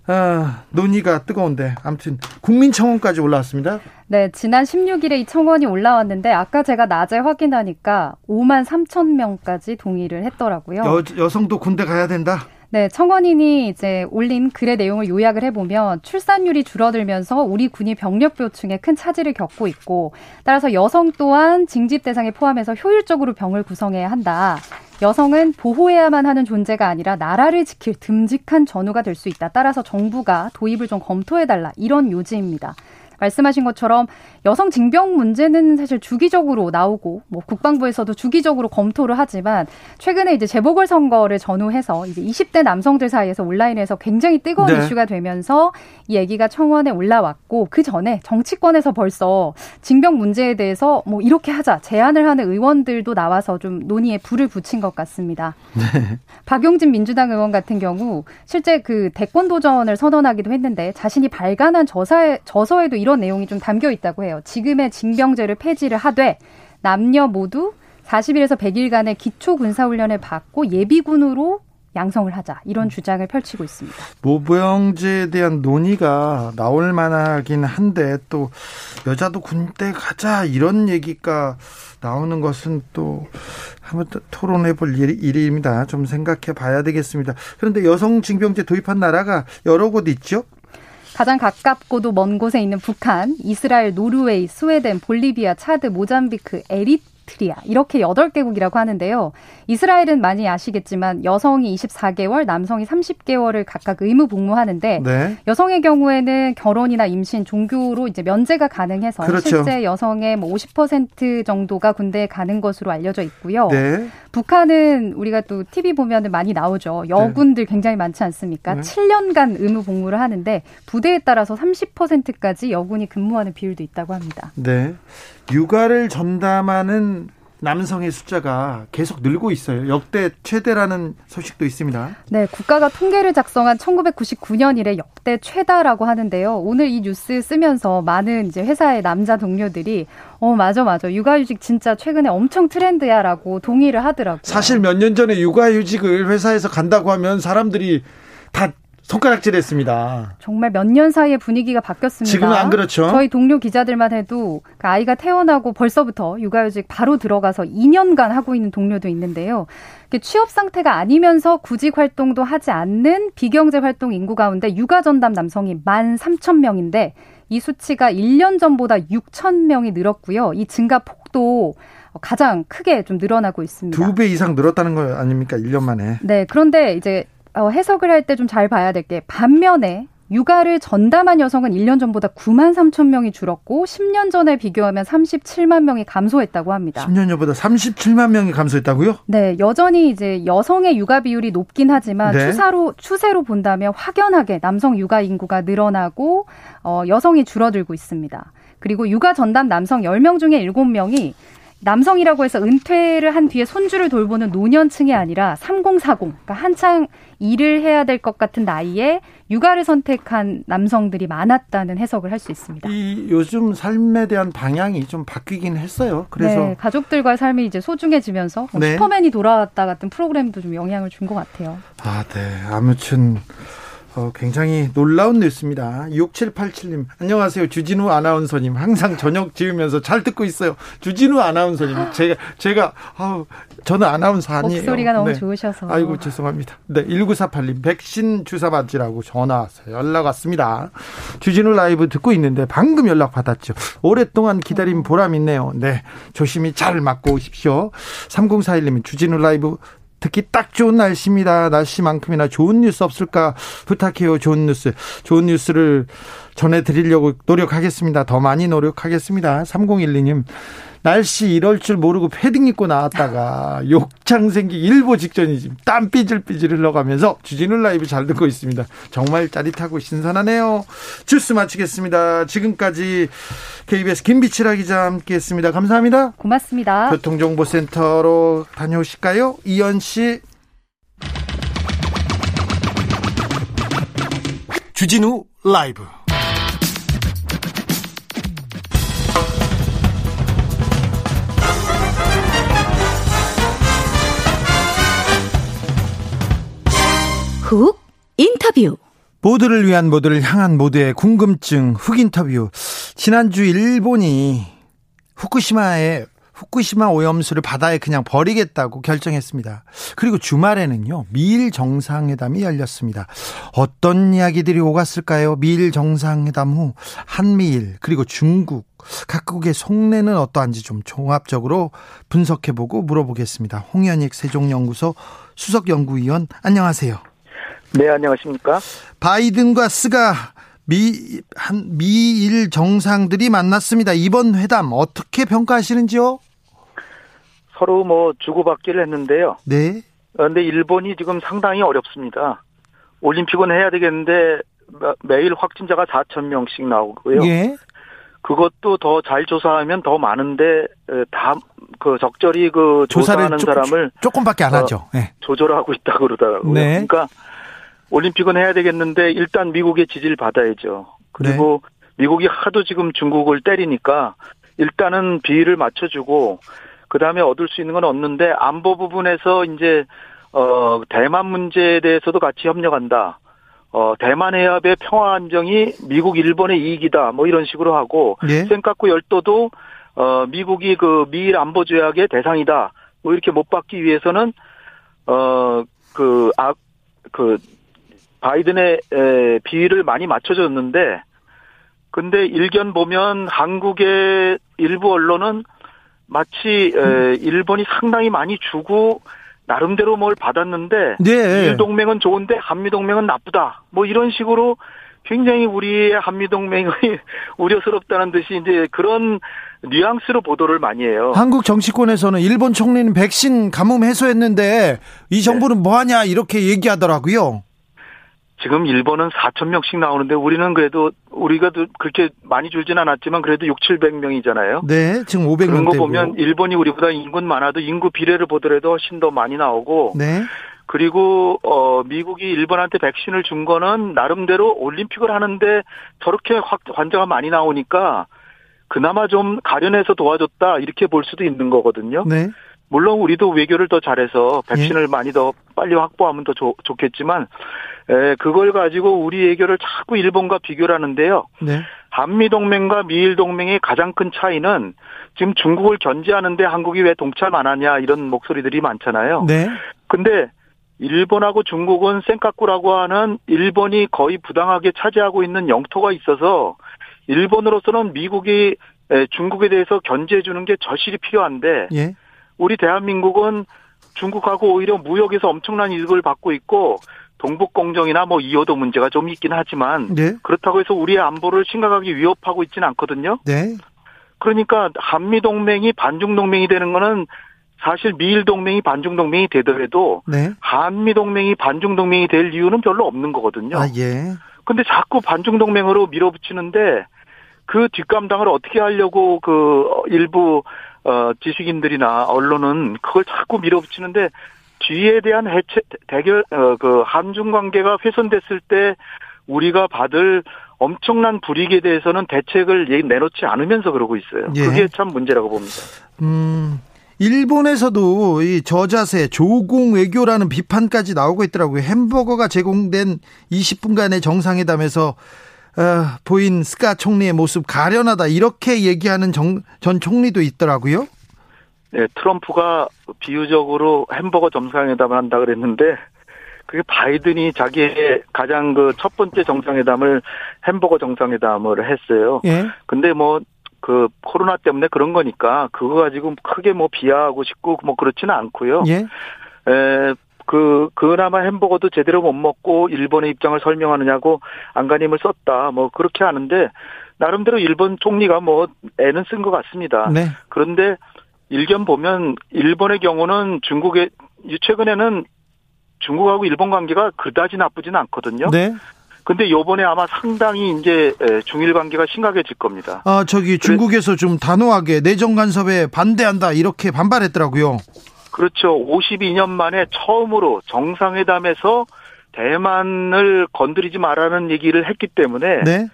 어, 논의가 뜨거운데 아무튼 국민청원까지 올라왔습니다. 네, 지난 16일에 이 청원이 올라왔는데 아까 제가 낮에 확인하니까 5만 3천 명까지 동의를 했더라고요. 여, 여성도 군대 가야 된다. 네, 청원인이 이제 올린 글의 내용을 요약을 해보면 출산율이 줄어들면서 우리 군이 병력 보충에 큰 차질을 겪고 있고 따라서 여성 또한 징집 대상에 포함해서 효율적으로 병을 구성해야 한다. 여성은 보호해야만 하는 존재가 아니라 나라를 지킬 듬직한 전우가 될 수 있다. 따라서 정부가 도입을 좀 검토해달라. 이런 요지입니다. 말씀하신 것처럼 여성 징병 문제는 사실 주기적으로 나오고 뭐 국방부에서도 주기적으로 검토를 하지만 최근에 이제 재보궐 선거를 전후해서 이제 20대 남성들 사이에서 온라인에서 굉장히 뜨거운 네. 이슈가 되면서 이 얘기가 청원에 올라왔고 그 전에 정치권에서 벌써 징병 문제에 대해서 뭐 이렇게 하자 제안을 하는 의원들도 나와서 좀 논의에 불을 붙인 것 같습니다. 네. 박용진 민주당 의원 같은 경우 실제 그 대권 도전을 선언하기도 했는데 자신이 발간한 저사에, 저서에도 이런 내용이 좀 담겨 있다고 해요. 지금의 징병제를 폐지를 하되 남녀 모두 40일에서 100일간의 기초 군사훈련을 받고 예비군으로 양성을 하자 이런 주장을 펼치고 있습니다. 모병제에 대한 논의가 나올 만하긴 한데 또 여자도 군대 가자 이런 얘기가 나오는 것은 또 한번 토론해 볼 일입니다. 좀 생각해 봐야 되겠습니다. 그런데 여성 징병제 도입한 나라가 여러 곳 있죠? 가장 가깝고도 먼 곳에 있는 북한, 이스라엘, 노르웨이, 스웨덴, 볼리비아, 차드, 모잠비크, 에리트레아 이렇게 8개국이라고 하는데요. 이스라엘은 많이 아시겠지만 여성이 24개월, 남성이 30개월을 각각 의무 복무하는데 네. 여성의 경우에는 결혼이나 임신, 종교로 이제 면제가 가능해서 그렇죠. 실제 여성의 뭐 50% 정도가 군대에 가는 것으로 알려져 있고요. 네. 북한은 우리가 또 TV 보면은 많이 나오죠. 여군들 네. 굉장히 많지 않습니까? 네. 7년간 의무 복무를 하는데 부대에 따라서 30%까지 여군이 근무하는 비율도 있다고 합니다. 네. 육아를 전담하는 남성의 숫자가 계속 늘고 있어요. 역대 최대라는 소식도 있습니다. 네, 국가가 통계를 작성한 1999년 이래 역대 최다라고 하는데요. 오늘 이 뉴스 쓰면서 많은 이제 회사의 남자 동료들이 어, 맞아, 맞아. 육아휴직 진짜 최근에 엄청 트렌드야라고 동의를 하더라고요. 사실 몇 년 전에 육아휴직을 회사에서 간다고 하면 사람들이 다 손가락질했습니다. 정말 몇 년 사이에 분위기가 바뀌었습니다. 지금은 안 그렇죠. 저희 동료 기자들만 해도 그 아이가 태어나고 벌써부터 육아휴직 바로 들어가서 2년간 하고 있는 동료도 있는데요. 취업 상태가 아니면서 구직 활동도 하지 않는 비경제 활동 인구 가운데 육아 전담 남성이 1만 3천 명인데 이 수치가 1년 전보다 6천 명이 늘었고요. 이 증가 폭도 가장 크게 좀 늘어나고 있습니다. 두 배 이상 늘었다는 거 아닙니까? 1년 만에. 네. 그런데 이제 어, 해석을 할 때 좀 잘 봐야 될 게 반면에 육아를 전담한 여성은 1년 전보다 9만 3천 명이 줄었고 10년 전에 비교하면 37만 명이 감소했다고 합니다. 10년 전보다 37만 명이 감소했다고요? 네, 여전히 이제 여성의 육아 비율이 높긴 하지만 네. 추사로 추세로 본다면 확연하게 남성 육아 인구가 늘어나고 어, 여성이 줄어들고 있습니다. 그리고 육아 전담 남성 10명 중에 7명이 남성이라고 해서 은퇴를 한 뒤에 손주를 돌보는 노년층이 아니라 3040, 그러니까 한창 일을 해야 될 것 같은 나이에 육아를 선택한 남성들이 많았다는 해석을 할 수 있습니다. 이 요즘 삶에 대한 방향이 좀 바뀌긴 했어요. 그래서 네, 가족들과의 삶이 이제 소중해지면서 뭐 네. 슈퍼맨이 돌아왔다 같은 프로그램도 좀 영향을 준 것 같아요. 아, 네. 아무튼 어, 굉장히 놀라운 뉴스입니다. 6787님, 안녕하세요. 주진우 아나운서님. 항상 저녁 지으면서 잘 듣고 있어요. 주진우 아나운서님. 제가, 제가, 아우, 저는 아나운서 아니에요. 목소리가 너무 네. 좋으셔서. 아이고, 죄송합니다. 네, 1948님, 백신 주사 맞으라고 전화 왔어요. 연락 왔습니다. 주진우 라이브 듣고 있는데 방금 연락 받았죠. 오랫동안 기다린 보람 있네요. 네, 조심히 잘 맞고 오십시오. 3041님이 주진우 라이브 듣기 딱 좋은 날씨입니다. 날씨만큼이나 좋은 뉴스 없을까 부탁해요. 좋은 뉴스. 좋은 뉴스를 전해드리려고 노력하겠습니다. 더 많이 노력하겠습니다. 3012님. 날씨 이럴 줄 모르고 패딩 입고 나왔다가 욕창 생기 일보 직전이지 땀 삐질삐질 흘려가면서 주진우 라이브 잘 듣고 있습니다. 정말 짜릿하고 신선하네요. 주스 마치겠습니다. 지금까지 KBS 김비치라 기자 함께했습니다. 감사합니다. 고맙습니다. 교통정보센터로 다녀오실까요? 이현 씨. 주진우 라이브. 훅 인터뷰 모두를 위한 모두를 향한 모두의 궁금증 훅 인터뷰 지난주 일본이 후쿠시마에 후쿠시마 오염수를 바다에 그냥 버리겠다고 결정했습니다. 그리고 주말에는요, 미일 정상회담이 열렸습니다. 어떤 이야기들이 오갔을까요? 미일 정상회담 후 한미일, 그리고 중국, 각국의 속내는 어떠한지 좀 종합적으로 분석해보고 물어보겠습니다. 홍현익 세종연구소 수석연구위원, 안녕하세요. 네, 안녕하십니까? 바이든과 스가 미, 한, 미일 정상들이 만났습니다. 이번 회담 어떻게 평가하시는지요? 서로 뭐 주고받기를 했는데요. 네. 그런데 일본이 지금 상당히 어렵습니다. 올림픽은 해야 되겠는데 매일 확진자가 4천 명씩 나오고요. 예. 그것도 더 잘 조사하면 더 많은데 다 그 적절히 그 조사하는 조금, 사람을 조금밖에 안 하죠. 네. 조절하고 있다 그러더라고요. 네. 그러니까 올림픽은 해야 되겠는데 일단 미국의 지지를 받아야죠. 그리고 네. 미국이 하도 지금 중국을 때리니까 일단은 비율을 맞춰주고 그 다음에 얻을 수 있는 건 없는데 안보 부분에서 이제 어 대만 문제에 대해서도 같이 협력한다. 어 대만 해협의 평화 안정이 미국 일본의 이익이다. 뭐 이런 식으로 하고 네. 센카쿠 열도도 어 미국이 그 미일 안보 조약의 대상이다. 뭐 이렇게 못 받기 위해서는 어그 아그 아, 그 바이든의 비위를 많이 맞춰줬는데 근데 일견 보면 한국의 일부 언론은 마치 음. 일본이 상당히 많이 주고 나름대로 뭘 받았는데 네. 일 동맹은 좋은데 한미 동맹은 나쁘다. 뭐 이런 식으로 굉장히 우리의 한미 동맹이 우려스럽다는 듯이 이제 그런 뉘앙스로 보도를 많이 해요. 한국 정치권에서는 일본 총리는 백신 가뭄 해소했는데 이 정부는 네. 뭐 하냐 이렇게 얘기하더라고요. 지금 일본은 4천 명씩 나오는데 우리는 그래도 우리가 그렇게 많이 줄진 않았지만 그래도 6, 700명이잖아요. 네, 지금 500명 그런 거 보면 일본이 우리보다 인구는 많아도 인구 비례를 보더라도 훨씬 더 많이 나오고 네. 그리고 어 미국이 일본한테 백신을 준 거는 나름대로 올림픽을 하는데 저렇게 확 환자가 많이 나오니까 그나마 좀 가려내서 도와줬다 이렇게 볼 수도 있는 거거든요. 네. 물론 우리도 외교를 더 잘해서 백신을 예. 많이 더 빨리 확보하면 더 좋, 좋겠지만 에, 그걸 가지고 우리 외교를 자꾸 일본과 비교를 하는데요. 네. 한미 동맹과 미일 동맹의 가장 큰 차이는 지금 중국을 견제하는데 한국이 왜 동참 안 하냐 이런 목소리들이 많잖아요. 네. 근데 일본하고 중국은 센카쿠라고 하는 일본이 거의 부당하게 차지하고 있는 영토가 있어서 일본으로서는 미국이 중국에 대해서 견제해 주는 게 절실히 필요한데 예. 우리 대한민국은 중국하고 오히려 무역에서 엄청난 이득을 받고 있고 동북 공정이나 뭐 이호도 문제가 좀 있긴 하지만 네. 그렇다고 해서 우리의 안보를 심각하게 위협하고 있지는 않거든요. 네. 그러니까 한미 동맹이 반중 동맹이 되는 거는 사실 미일 동맹이 반중 동맹이 되더라도 네. 한미 동맹이 반중 동맹이 될 이유는 별로 없는 거거든요. 아 예. 근데 자꾸 반중 동맹으로 밀어붙이는데 그 뒷감당을 어떻게 하려고 그 일부 어 지식인들이나 언론은 그걸 자꾸 밀어붙이는데 뒤에 대한 해체 대결 어, 그 한중 관계가 훼손됐을 때 우리가 받을 엄청난 불이익에 대해서는 대책을 내놓지 않으면서 그러고 있어요. 예. 그게 참 문제라고 봅니다. 음. 일본에서도 이 저자세 조공 외교라는 비판까지 나오고 있더라고요. 햄버거가 제공된 20분간의 정상회담에서 어, 보인 스카 총리의 모습 가련하다 이렇게 얘기하는 정, 전 총리도 있더라고요. 네, 트럼프가 비유적으로 햄버거 정상회담을 한다 그랬는데 그게 바이든이 자기의 가장 그 첫 번째 정상회담을 햄버거 정상회담을 했어요. 예. 근데 뭐 그 코로나 때문에 그런 거니까 그거 가지고 크게 뭐 비하하고 싶고 뭐 그렇지는 않고요. 예. 에, 그, 그나마 햄버거도 제대로 못 먹고 일본의 입장을 설명하느냐고 안간힘을 썼다. 뭐 그렇게 하는데 나름대로 일본 총리가 뭐 애는 쓴 것 같습니다. 네. 그런데 일견 보면 일본의 경우는 중국에 최근에는 중국하고 일본 관계가 그다지 나쁘지는 않거든요. 네. 근데 요번에 아마 상당히 이제 중일 관계가 심각해질 겁니다. 아, 저기 중국에서 좀 단호하게 내정 간섭에 반대한다 이렇게 반발했더라고요. 그렇죠. 52년 만에 처음으로 정상회담에서 대만을 건드리지 말라는 얘기를 했기 때문에 네.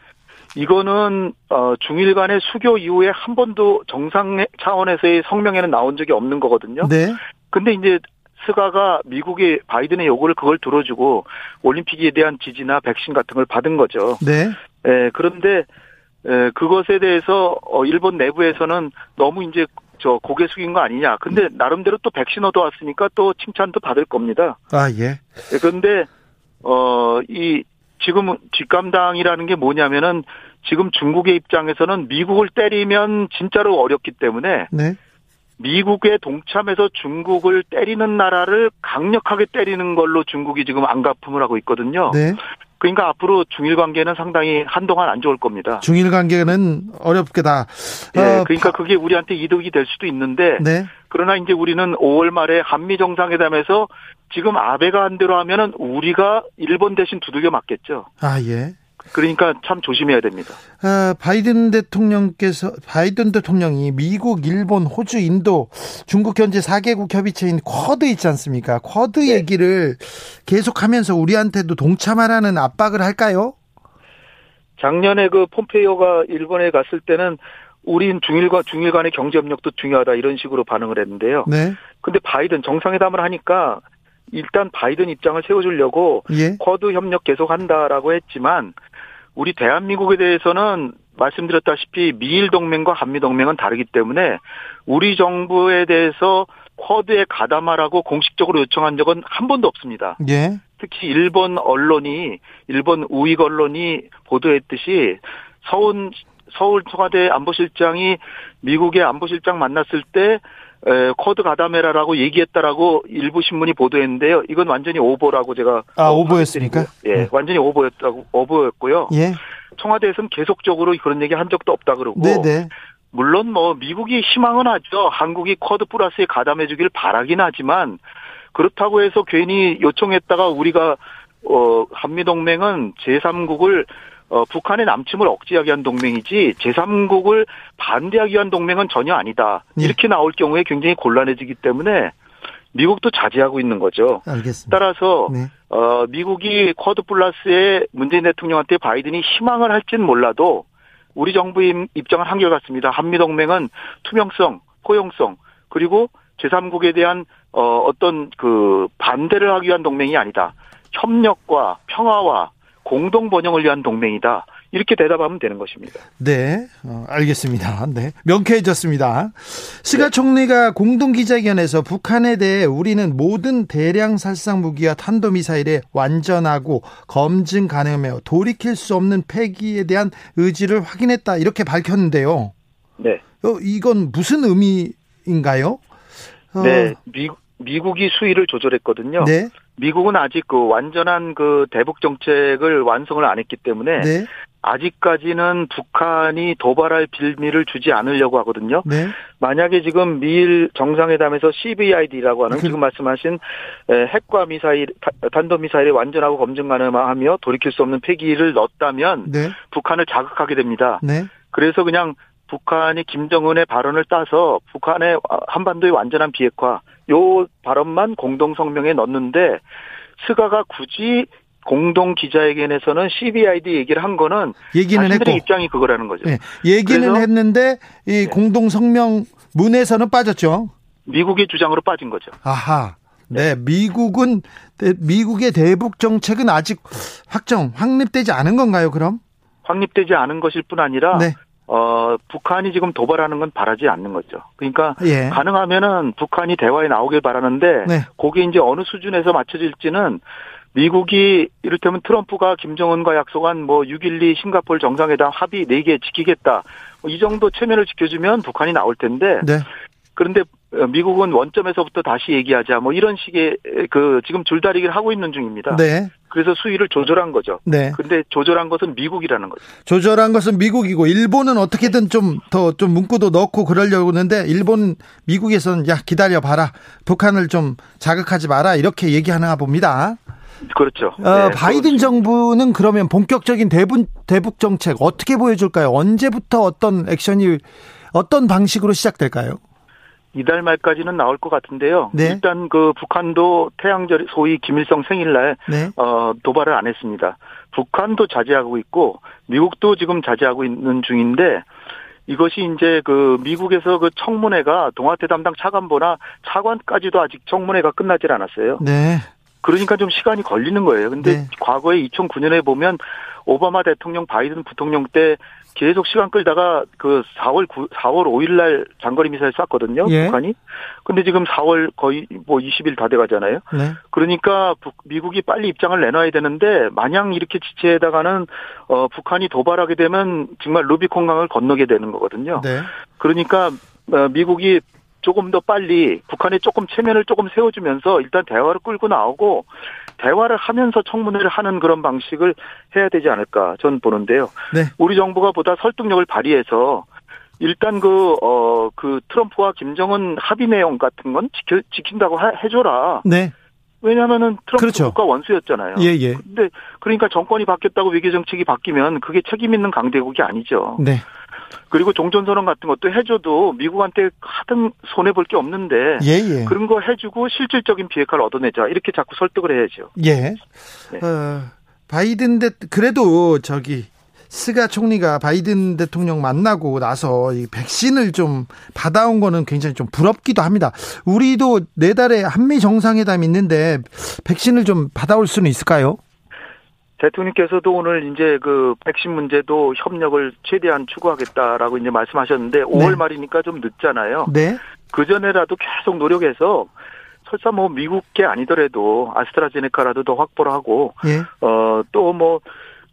이거는 어 중일 간의 수교 이후에 한 번도 정상 차원에서의 성명에는 나온 적이 없는 거거든요. 네. 근데 이제 스가가 미국의 바이든의 요구를 그걸 들어주고 올림픽에 대한 지지나 백신 같은 걸 받은 거죠. 네. 예, 그런데 에, 그것에 대해서 어 일본 내부에서는 너무 이제 저 고개 숙인 거 아니냐. 근데 나름대로 또 백신 얻어왔으니까 또 칭찬도 받을 겁니다. 아 예. 예 그런데 어이 지금 뒷감당이라는 게 뭐냐면은 지금 중국의 입장에서는 미국을 때리면 진짜로 어렵기 때문에 네. 미국의 동참해서 중국을 때리는 나라를 강력하게 때리는 걸로 중국이 지금 안가품을 하고 있거든요. 네. 그러니까 앞으로 중일 관계는 상당히 한동안 안 좋을 겁니다. 중일 관계는 어렵게다. 예, 어, 그러니까 그게 우리한테 이득이 될 수도 있는데 네. 그러나 이제 우리는 5월 말에 한미 정상회담에서 지금 아베가 한 대로 하면은 우리가 일본 대신 두들겨 맞겠죠. 아 예. 그러니까 참 조심해야 됩니다. 아, 바이든 대통령께서 바이든 대통령이 미국, 일본, 호주, 인도, 중국 현재 4개국 협의체인 쿼드 있지 않습니까? 쿼드 네. 얘기를 계속하면서 우리한테도 동참하라는 압박을 할까요? 작년에 그 폼페이오가 일본에 갔을 때는 우린 중일과 중일 간의 경제 협력도 중요하다 이런 식으로 반응을 했는데요. 네. 근데 바이든 정상회담을 하니까 일단 바이든 입장을 세워주려고 예. 쿼드 협력 계속한다라고 했지만 우리 대한민국에 대해서는 말씀드렸다시피 미일 동맹과 한미 동맹은 다르기 때문에 우리 정부에 대해서 쿼드에 가담하라고 공식적으로 요청한 적은 한 번도 없습니다. 예. 특히 일본 언론이 일본 우익 언론이 보도했듯이 서울 서울 청와대 안보실장이 미국의 안보실장 만났을 때 에, 쿼드 가담해라라고 얘기했다라고 일부 신문이 보도했는데요. 이건 완전히 오보라고 제가 아 오보였습니까? 예, 네. 완전히 오보였다고 오보였고요. 예. 청와대에서는 계속적으로 그런 얘기 한 적도 없다 그러고. 네네. 네. 물론 뭐 미국이 희망은 하죠. 한국이 쿼드 플러스에 가담해 주길 바라긴 하지만 그렇다고 해서 괜히 요청했다가 우리가 어, 한미 동맹은 제3국을 어, 북한의 남침을 억제하기 위한 동맹이지 제3국을 반대하기 위한 동맹은 전혀 아니다. 네. 이렇게 나올 경우에 굉장히 곤란해지기 때문에 미국도 자제하고 있는 거죠. 알겠습니다. 따라서 네. 어, 미국이 쿼드 플러스에 문재인 대통령한테 바이든이 희망을 할진 몰라도 우리 정부의 입장은 한결같습니다. 한미동맹은 투명성, 포용성, 그리고 제3국에 대한 어, 어떤 그 반대를 하기 위한 동맹이 아니다. 협력과 평화와 공동 번영을 위한 동맹이다. 이렇게 대답하면 되는 것입니다. 네, 어, 알겠습니다. 네, 명쾌해졌습니다. 스가 네. 총리가 공동 기자회견에서 북한에 대해 우리는 모든 대량 살상 무기와 탄도 미사일에 완전하고 검증 가능하며 돌이킬 수 없는 폐기에 대한 의지를 확인했다 이렇게 밝혔는데요. 네. 어, 이건 무슨 의미인가요? 어. 네, 미, 미국이 수위를 조절했거든요. 네. 미국은 아직 그 완전한 그 대북 정책을 완성을 안 했기 때문에 네. 아직까지는 북한이 도발할 빌미를 주지 않으려고 하거든요. 네. 만약에 지금 미일 정상회담에서 CVID라고 하는 그... 지금 말씀하신 핵과 미사일, 탄도미사일이 완전하고 검증 가능하며 돌이킬 수 없는 폐기를 넣었다면 네. 북한을 자극하게 됩니다. 네. 그래서 그냥 북한이 김정은의 발언을 따서 북한의 한반도의 완전한 비핵화 요 발언만 공동 성명에 넣었는데 스가가 굳이 공동 기자회견에서는 CBID 얘기를 한 거는 얘기는 했고 입장이 그거라는 거죠. 네, 얘기는 했는데 이 네. 공동 성명 문에서는 빠졌죠. 미국의 주장으로 빠진 거죠. 아하. 네, 미국은 미국의 대북 정책은 아직 확정 확립되지 않은 건가요? 그럼? 확립되지 않은 것일 뿐 아니라 네. 어, 북한이 지금 도발하는 건 바라지 않는 거죠. 그러니까 예. 가능하면은 북한이 대화에 나오길 바라는데 네. 그게 이제 어느 수준에서 맞춰질지는 미국이 이를테면 트럼프가 김정은과 약속한 뭐 6.12 싱가폴 정상회담 합의 4개 지키겠다. 뭐 이 정도 체면을 지켜주면 북한이 나올 텐데. 네. 그런데 미국은 원점에서부터 다시 얘기하자 뭐 이런 식의 그 지금 줄다리기를 하고 있는 중입니다. 네. 그래서 수위를 조절한 거죠. 네. 근데 조절한 것은 미국이라는 거죠. 조절한 것은 미국이고 일본은 어떻게든 좀 더좀 좀 문구도 넣고 그러려고 하는데 일본 미국에서는 야 기다려 봐라. 북한을 좀 자극하지 마라. 이렇게 얘기하나 봅니다. 그렇죠. 어, 네, 바이든 그렇죠. 정부는 그러면 본격적인 대북, 대북 정책 어떻게 보여줄까요? 언제부터 어떤 액션이 어떤 방식으로 시작될까요? 이달 말까지는 나올 것 같은데요. 네. 일단 그 북한도 태양절 소위 김일성 생일날 네. 어, 도발을 안 했습니다. 북한도 자제하고 있고 미국도 지금 자제하고 있는 중인데 이것이 이제 그 미국에서 그 청문회가 동아태 담당 차관보나 차관까지도 아직 청문회가 끝나질 않았어요. 네. 그러니까 좀 시간이 걸리는 거예요. 근데 네. 과거에 2009년에 보면 오바마 대통령 바이든 부통령 때 계속 시간 끌다가 그 4월 9, 4월 5일 날 장거리 미사일 쐈거든요. 예. 북한이. 근데 지금 4월 거의 뭐 20일 다 돼 가잖아요. 네. 그러니까 북, 미국이 빨리 입장을 내놔야 되는데 마냥 이렇게 지체에다가는 어 북한이 도발하게 되면 정말 루비콘강을 건너게 되는 거거든요. 네. 그러니까 어, 미국이 조금 더 빨리 북한에 조금 체면을 조금 세워주면서 일단 대화를 끌고 나오고 대화를 하면서 청문회를 하는 그런 방식을 해야 되지 않을까 저는 보는데요. 네. 우리 정부가 보다 설득력을 발휘해서 일단 그, 어, 그 트럼프와 김정은 합의 내용 같은 건 지켜, 지킨다고 해줘라. 네. 왜냐하면은 트럼프 그렇죠. 국가 원수였잖아요. 예, 예. 근데 그러니까 정권이 바뀌었다고 외교 정책이 바뀌면 그게 책임 있는 강대국이 아니죠. 네. 그리고 종전선언 같은 것도 해줘도 미국한테 하등 손해 볼 게 없는데 예, 예. 그런 거 해주고 실질적인 비핵화를 얻어내자 이렇게 자꾸 설득을 해야죠. 예. 네. 어, 바이든 대 그래도 저기 스가 총리가 바이든 대통령 만나고 나서 이 백신을 좀 받아온 거는 굉장히 좀 부럽기도 합니다. 우리도 내달에 한미 정상회담 있는데 백신을 좀 받아올 수는 있을까요? 대통령께서도 오늘 이제 그 백신 문제도 협력을 최대한 추구하겠다라고 이제 말씀하셨는데 5월 말이니까 좀 늦잖아요. 네. 그 전에라도 계속 노력해서 설사 뭐 미국 게 아니더라도 아스트라제네카라도 더 확보를 하고 예. 어또 뭐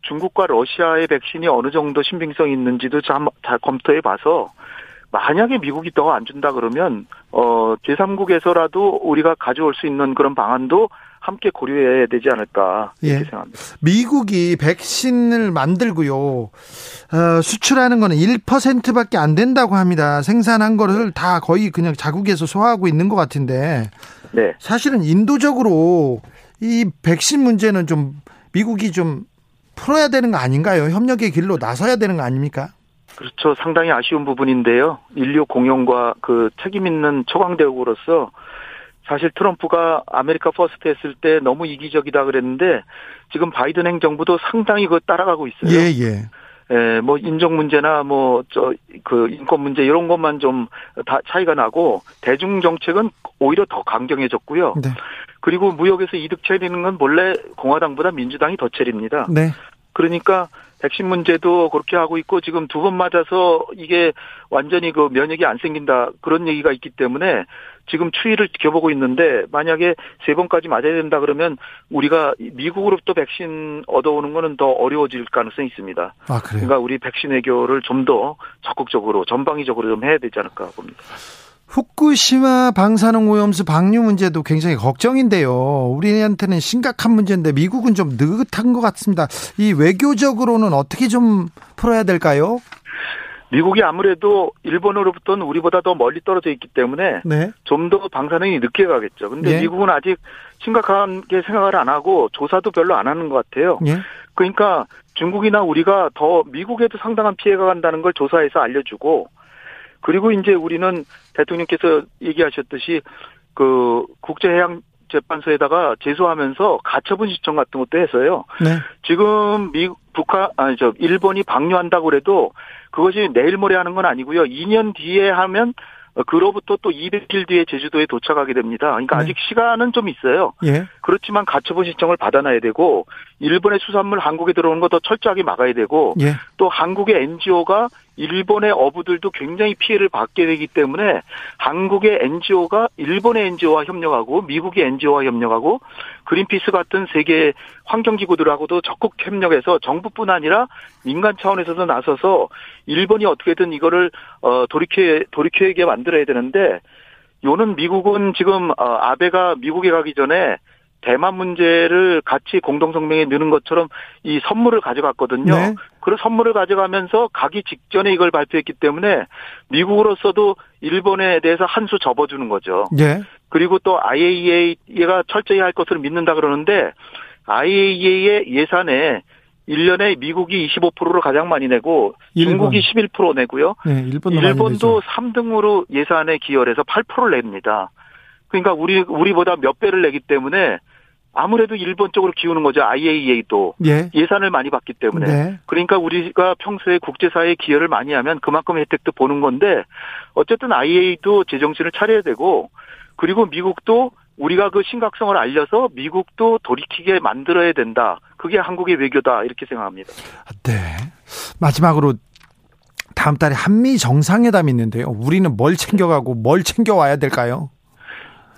중국과 러시아의 백신이 어느 정도 신빙성이 있는지도 잘 검토해 봐서 만약에 미국이 더 안 준다 그러면 어 제3국에서라도 우리가 가져올 수 있는 그런 방안도 함께 고려해야 되지 않을까 이렇게 예. 생각합니다. 미국이 백신을 만들고요. 어, 수출하는 거는 1%밖에 안 된다고 합니다. 생산한 거를 다 거의 그냥 자국에서 소화하고 있는 것 같은데 네. 사실은 인도적으로 이 백신 문제는 좀 미국이 좀 풀어야 되는 거 아닌가요? 협력의 길로 나서야 되는 거 아닙니까? 그렇죠. 상당히 아쉬운 부분인데요. 인류 공영과 그 책임 있는 초강대국으로서 사실 트럼프가 America First 했을 때 너무 이기적이다 그랬는데 지금 바이든 행정부도 상당히 그거 따라가고 있어요. 예, 예. 예, 뭐 인종 문제나 뭐 저 그 인권 문제 이런 것만 좀 다 차이가 나고 대중 정책은 오히려 더 강경해졌고요. 네. 그리고 무역에서 이득 체리는 건 본래 공화당보다 민주당이 더 체립니다. 네. 그러니까 백신 문제도 그렇게 하고 있고 지금 두 번 맞아서 이게 완전히 그 면역이 안 생긴다 그런 얘기가 있기 때문에 지금 추이를 지켜보고 있는데 만약에 세 번까지 맞아야 된다 그러면 우리가 미국으로부터 백신 얻어오는 거는 더 어려워질 가능성이 있습니다. 아, 그래요? 그러니까 우리 백신 외교를 좀 더 적극적으로 전방위적으로 좀 해야 되지 않을까 봅니다. 후쿠시마 방사능 오염수 방류 문제도 굉장히 걱정인데요. 우리한테는 심각한 문제인데 미국은 좀 느긋한 것 같습니다. 이 외교적으로는 어떻게 좀 풀어야 될까요? 미국이 아무래도 일본으로부터는 우리보다 더 멀리 떨어져 있기 때문에 네. 좀더 방사능이 늦게 가겠죠. 근데 예. 미국은 아직 심각하게 생각을 안 하고 조사도 별로 안 하는 것 같아요. 예. 그러니까 중국이나 우리가 더 미국에도 상당한 피해가 간다는 걸 조사해서 알려주고 그리고 이제 우리는 대통령께서 얘기하셨듯이 그 국제해양 재판소에다가 제소하면서 가처분 신청 같은 것도 해서요. 네. 지금 미국 북한 아니 저 일본이 방류한다고 그래도 그것이 내일 모레 하는 건 아니고요. 2년 뒤에 하면 그로부터 또 200일 뒤에 제주도에 도착하게 됩니다. 그러니까 네. 아직 시간은 좀 있어요. 예. 그렇지만 가처분 신청을 받아놔야 되고 일본의 수산물 한국에 들어오는 것도 철저하게 막아야 되고 예. 또 한국의 NGO가 일본의 어부들도 굉장히 피해를 받게 되기 때문에 한국의 NGO가 일본의 NGO와 협력하고 미국의 NGO와 협력하고 그린피스 같은 세계 환경기구들하고도 적극 협력해서 정부뿐 아니라 민간 차원에서도 나서서 일본이 어떻게든 이거를 어 돌이켜 돌이켜게 만들어야 되는데 요는 미국은 지금 어 아베가 미국에 가기 전에 대만 문제를 같이 공동성명에 넣는 것처럼 이 선물을 가져갔거든요. 네. 그런 선물을 가져가면서 가기 직전에 이걸 발표했기 때문에 미국으로서도 일본에 대해서 한 수 접어주는 거죠. 네. 그리고 또 IAEA가 철저히 할 것을 믿는다 그러는데 IAEA의 예산에 1년에 미국이 25%를 가장 많이 내고 일본. 중국이 11% 내고요. 네, 일본도, 일본도 3등으로 예산에 기여를 해서 8%를 냅니다. 그러니까 우리 우리보다 몇 배를 내기 때문에 아무래도 일본 쪽으로 기우는 거죠. IAEA도 예. 예산을 많이 받기 때문에. 네. 그러니까 우리가 평소에 국제사회에 기여를 많이 하면 그만큼 혜택도 보는 건데 어쨌든 IAEA도 제정신을 차려야 되고 그리고 미국도 우리가 그 심각성을 알려서 미국도 돌이키게 만들어야 된다. 그게 한국의 외교다 이렇게 생각합니다. 네. 마지막으로 다음 달에 한미 정상회담이 있는데요. 우리는 뭘 챙겨가고 뭘 챙겨와야 될까요?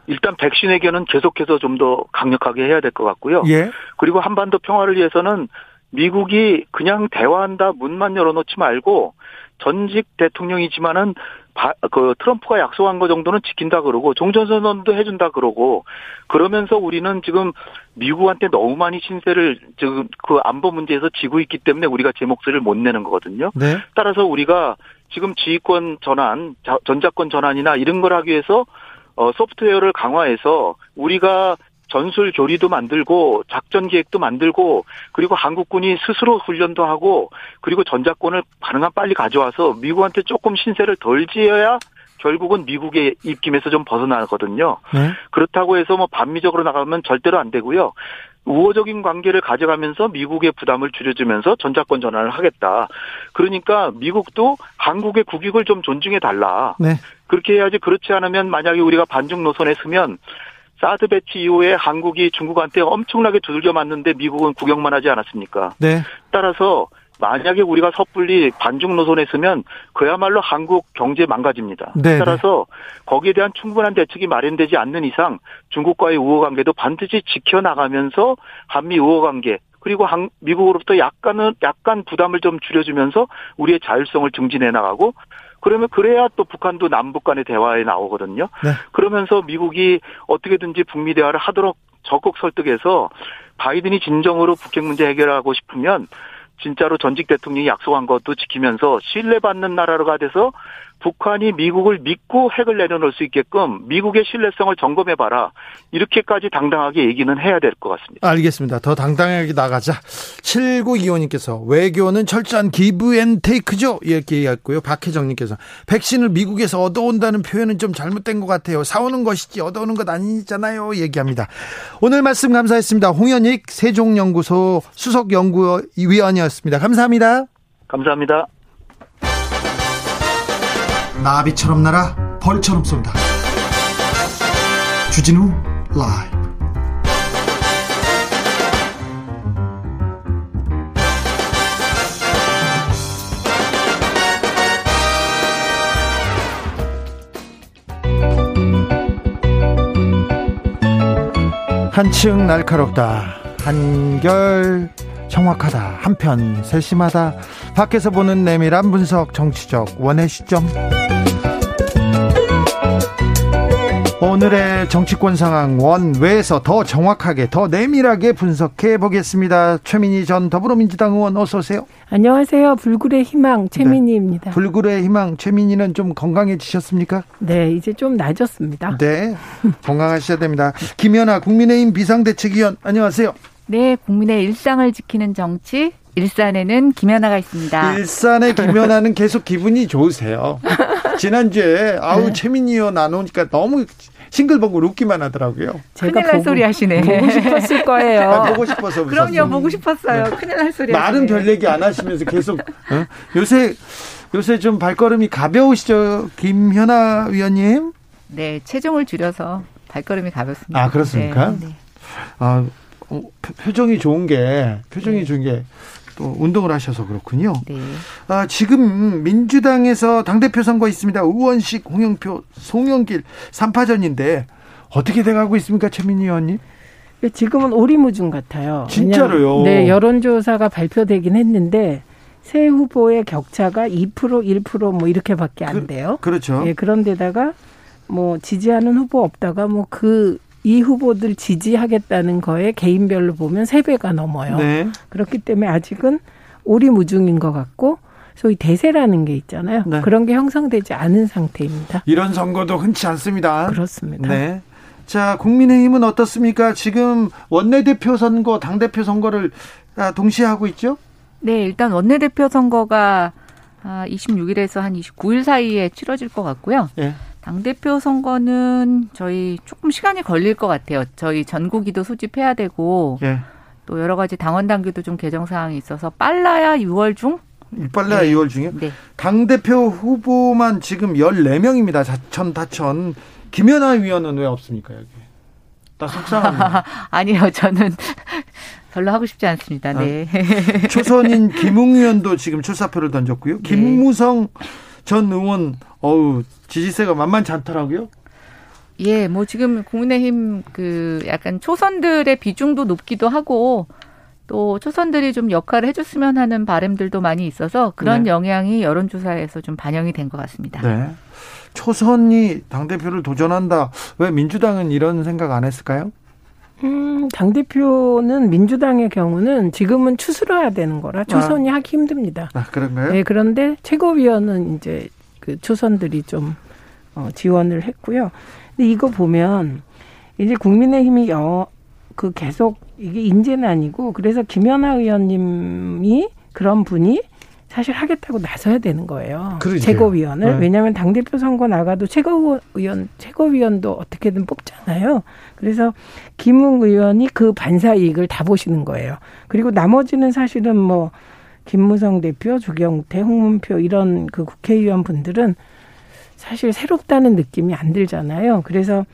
일단 백신 의견은 계속해서 좀 더 강력하게 해야 될 것 같고요. 예. 그리고 한반도 평화를 위해서는 미국이 그냥 대화한다 문만 열어놓지 말고 전직 대통령이지만은 바, 그 트럼프가 약속한 거 정도는 지킨다 그러고 종전선언도 해준다 그러고 그러면서 우리는 지금 미국한테 너무 많이 신세를 지금 그 안보 문제에서 지고 있기 때문에 우리가 제 목소리를 못 내는 거거든요. 네. 따라서 우리가 지금 지휘권 전환, 전자권 전환이나 이런 걸 하기 위해서 어, 소프트웨어를 강화해서 우리가 전술 교리도 만들고 작전 계획도 만들고 그리고 한국군이 스스로 훈련도 하고 그리고 전자권을 가능한 빨리 가져와서 미국한테 조금 신세를 덜 지어야 결국은 미국의 입김에서 좀 벗어나거든요. 네. 그렇다고 해서 뭐 반미적으로 나가면 절대로 안 되고요. 우호적인 관계를 가져가면서 미국의 부담을 줄여주면서 전자권 전환을 하겠다. 그러니까 미국도 한국의 국익을 좀 존중해 달라. 네. 그렇게 해야지 그렇지 않으면 만약에 우리가 반중 노선에 서면 사드 배치 이후에 한국이 중국한테 엄청나게 두들겨 맞는데 미국은 구경만 하지 않았습니까? 네. 따라서 만약에 우리가 섣불리 반중 노선에 서면 그야말로 한국 경제 망가집니다. 네, 네. 따라서 거기에 대한 충분한 대책이 마련되지 않는 이상 중국과의 우호 관계도 반드시 지켜나가면서 한미 우호 관계 그리고 한, 미국으로부터 약간은 약간 부담을 좀 줄여주면서 우리의 자율성을 증진해 나가고 그러면 그래야 또 북한도 남북 간의 대화에 나오거든요. 네. 그러면서 미국이 어떻게든지 북미 대화를 하도록 적극 설득해서 바이든이 진정으로 북핵 문제 해결하고 싶으면 진짜로 전직 대통령이 약속한 것도 지키면서 신뢰받는 나라가 돼서 북한이 미국을 믿고 핵을 내려놓을 수 있게끔 미국의 신뢰성을 점검해봐라. 이렇게까지 당당하게 얘기는 해야 될 것 같습니다. 알겠습니다. 더 당당하게 나가자. 7925님께서 외교는 철저한 give and take죠? 이렇게 얘기했고요. 박혜정님께서 백신을 미국에서 얻어온다는 표현은 좀 잘못된 것 같아요. 사오는 것이지 얻어오는 것 아니잖아요. 얘기합니다. 오늘 말씀 감사했습니다. 홍현익 세종연구소 수석연구위원이었습니다. 감사합니다. 감사합니다. 나비처럼 날아 벌처럼 쏜다. 주진우 라이브. 한층 날카롭다. 한결 정확하다. 한편 세심하다. 밖에서 보는 내밀한 분석 정치적 원의 시점. 오늘의 정치권 상황 원외에서 더 정확하게 더 내밀하게 분석해 보겠습니다. 최민희 전 더불어민주당 의원 어서 오세요. 안녕하세요. 불굴의 희망 최민희입니다. 네. 불굴의 희망 최민희는 좀 건강해지셨습니까? 네, 이제 좀 나아졌습니다. 네, 건강하셔야 됩니다. 김연아 국민의힘 비상대책위원 안녕하세요. 네, 국민의 일상을 지키는 정치 일산에는 김연아가 있습니다. 일산의 김연아는 계속 기분이 좋으세요. 지난주에 아우 네. 최민희 의원 나누니까 너무 싱글벙글 웃기만 하더라고요. 제가 큰일 날 보고, 소리 하시네. 보고 싶었을 거예요. 아, 보고 싶어서 웃었어. 그럼요, 보고 싶었어요. 네. 큰일 날 소리 말은 별 얘기 안 하시면서 계속 어? 요새 요새 좀 발걸음이 가벼우시죠, 김현아 위원님? 네, 체중을 줄여서 발걸음이 가볍습니다. 아 그렇습니까? 네. 네. 아 어, 표정이 좋은 게 표정이 네. 좋은 게 또 운동을 하셔서 그렇군요. 네. 아, 지금 민주당에서 당 대표 선거 있습니다. 우원식, 홍영표, 송영길 3파전인데 어떻게 돼가고 있습니까, 최민희 의원님? 예, 지금은 오리무중 같아요. 진짜로요? 네, 여론조사가 발표되긴 했는데 새 후보의 격차가 2% 1%뭐 이렇게밖에 안 그, 돼요. 그, 렇죠 예, 그런데다가 뭐 지지하는 후보 없다가 뭐 그 이 후보들 지지하겠다는 거에 개인별로 보면 세배가 넘어요. 네. 그렇기 때문에 아직은 오리무중인 것 같고 소위 대세라는 게 있잖아요. 네. 그런 게 형성되지 않은 상태입니다. 이런 선거도 흔치 않습니다. 그렇습니다. 네. 자, 국민의힘은 어떻습니까? 지금 원내대표 선거, 당대표 선거를 아, 동시에 하고 있죠? 네, 일단 원내대표 선거가 26일에서 아, 한 29일 사이에 치러질 것 같고요. 네. 당대표 선거는 저희 조금 시간이 걸릴 것 같아요. 저희 전국위도 소집해야 되고 예. 또 여러 가지 당원 당규도 좀 개정 사항이 있어서 빨라야 6월 중 빨라야 네. 2월 중에 네. 당 대표 후보만 지금 14명입니다. 자천 다천. 김연아 위원은 왜 없습니까, 여기? 나 속상하네요. 아니요, 저는 별로 하고 싶지 않습니다. 네. 아, 초선인 김웅 의원도 지금 출사표를 던졌고요. 네. 김무성 전 의원 어우 지지세가 만만치 않더라고요. 예, 뭐 지금 국민의힘 그 약간 초선들의 비중도 높기도 하고 또 초선들이 좀 역할을 해줬으면 하는 바람들도 많이 있어서 그런 네. 영향이 여론조사에서 좀 반영이 된 것 같습니다. 네. 초선이 당대표를 도전한다. 왜 민주당은 이런 생각 안 했을까요? 음, 당대표는 민주당의 경우는 지금은 추스러야 되는 거라 초선이 아. 하기 힘듭니다. 아, 그런가요? 네, 그런데 최고위원은 이제 그 초선들이 좀 어, 지원을 했고요. 근데 이거 보면 이제 국민의힘이 어, 그 계속 이게 인재는 아니고 그래서 김연아 의원님이 그런 분이 사실 하겠다고 나서야 되는 거예요. 그러게요. 최고위원을 네. 왜냐하면 당 대표 선거 나가도 최고위원 최고위원도 어떻게든 뽑잖아요. 그래서 김웅 의원이 그 반사 이익을 다 보시는 거예요. 그리고 나머지는 사실은 뭐 김무성 대표, 조경태, 홍문표 이런 그 국회의원 분들은 사실 새롭다는 느낌이 안 들잖아요. 그래서